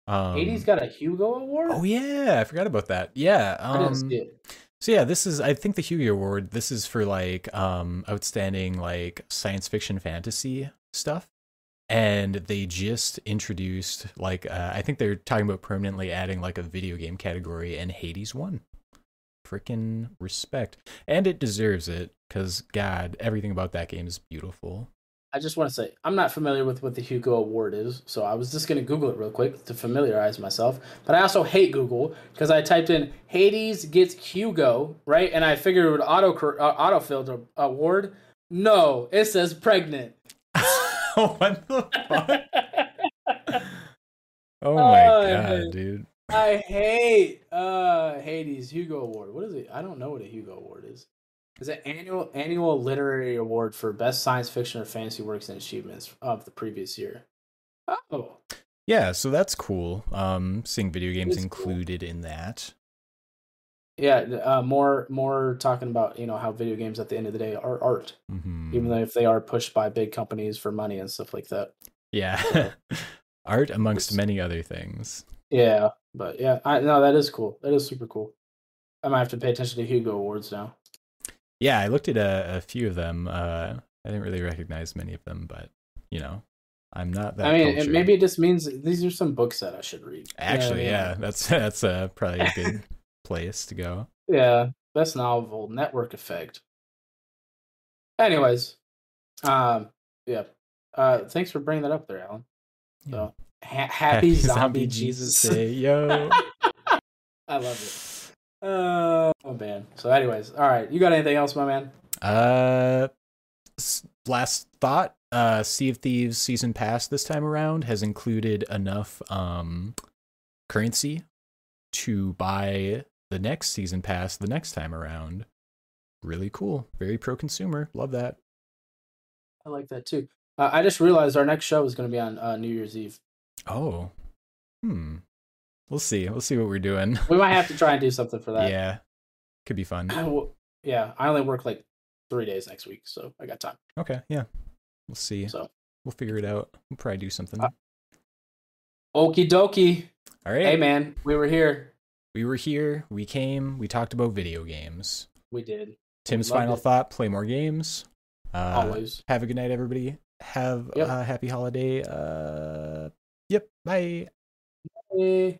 um, Hades got a Hugo Award. Oh yeah, I forgot about that. Yeah. Um. So yeah, this is I think the Hugo Award, this is for like um outstanding like science fiction fantasy stuff. And they just introduced like uh, I think they're talking about permanently adding like a video game category and Hades won. Freaking respect. And it deserves it cuz god, everything about that game is beautiful. I just want to say I'm not familiar with what the Hugo Award is, so I was just gonna Google it real quick to familiarize myself. But I also hate Google because I typed in Hades gets Hugo right, and I figured it would auto uh, autofill the award. No, it says pregnant. what the fuck? Oh my Oh, god, man. dude. I hate uh Hades Hugo Award. What is it? I don't know what a Hugo Award is. Is an annual annual literary award for best science fiction or fantasy works and achievements of the previous year? Oh, Yeah, so that's cool. Um, seeing video games is cool. included in that. yeah. Uh, more more talking about you know how video games at the end of the day are art, hmm even though if they are pushed by big companies for money and stuff like that. yeah, art amongst many other things. Yeah, but yeah, I no, that is cool. That is super cool. I might have to pay attention to Hugo Awards now. Yeah, I looked at a, a few of them. Uh, I didn't really recognize many of them, but you know, I'm not that. I mean, it, maybe it just means these are some books that I should read. You know what I actually, mean? yeah, that's that's uh, probably a good place to go. Yeah, best novel, Network Effect. Anyways, um, yeah. Uh, thanks for bringing that up there, Alan. So, ha- happy, zombie, Jesus. Day, yo. I love it. Uh, oh man. So, anyways, all right. You got anything else, my man? Uh, last thought. Uh, Sea of Thieves season pass this time around has included enough um currency to buy the next season pass the next time around. Really cool. Very pro consumer. Love that. I like that too. Uh, I just realized our next show is going to be on uh, New Year's Eve. Oh. Hmm. We'll see. We'll see what we're doing. We might have to try and do something for that. yeah. Could be fun. Yeah. I only work like three days next week, so I got time. Okay. Yeah. We'll see. So, We'll figure it out. We'll probably do something. Uh, okie dokie. All right. Hey, man, we were here. We were here. We came. We talked about video games. We did. Tim's Loved final it. thought: play more games. Uh, Always. Have a good night, everybody. Have Yep. a happy holiday. Uh, yep. Bye. Hey.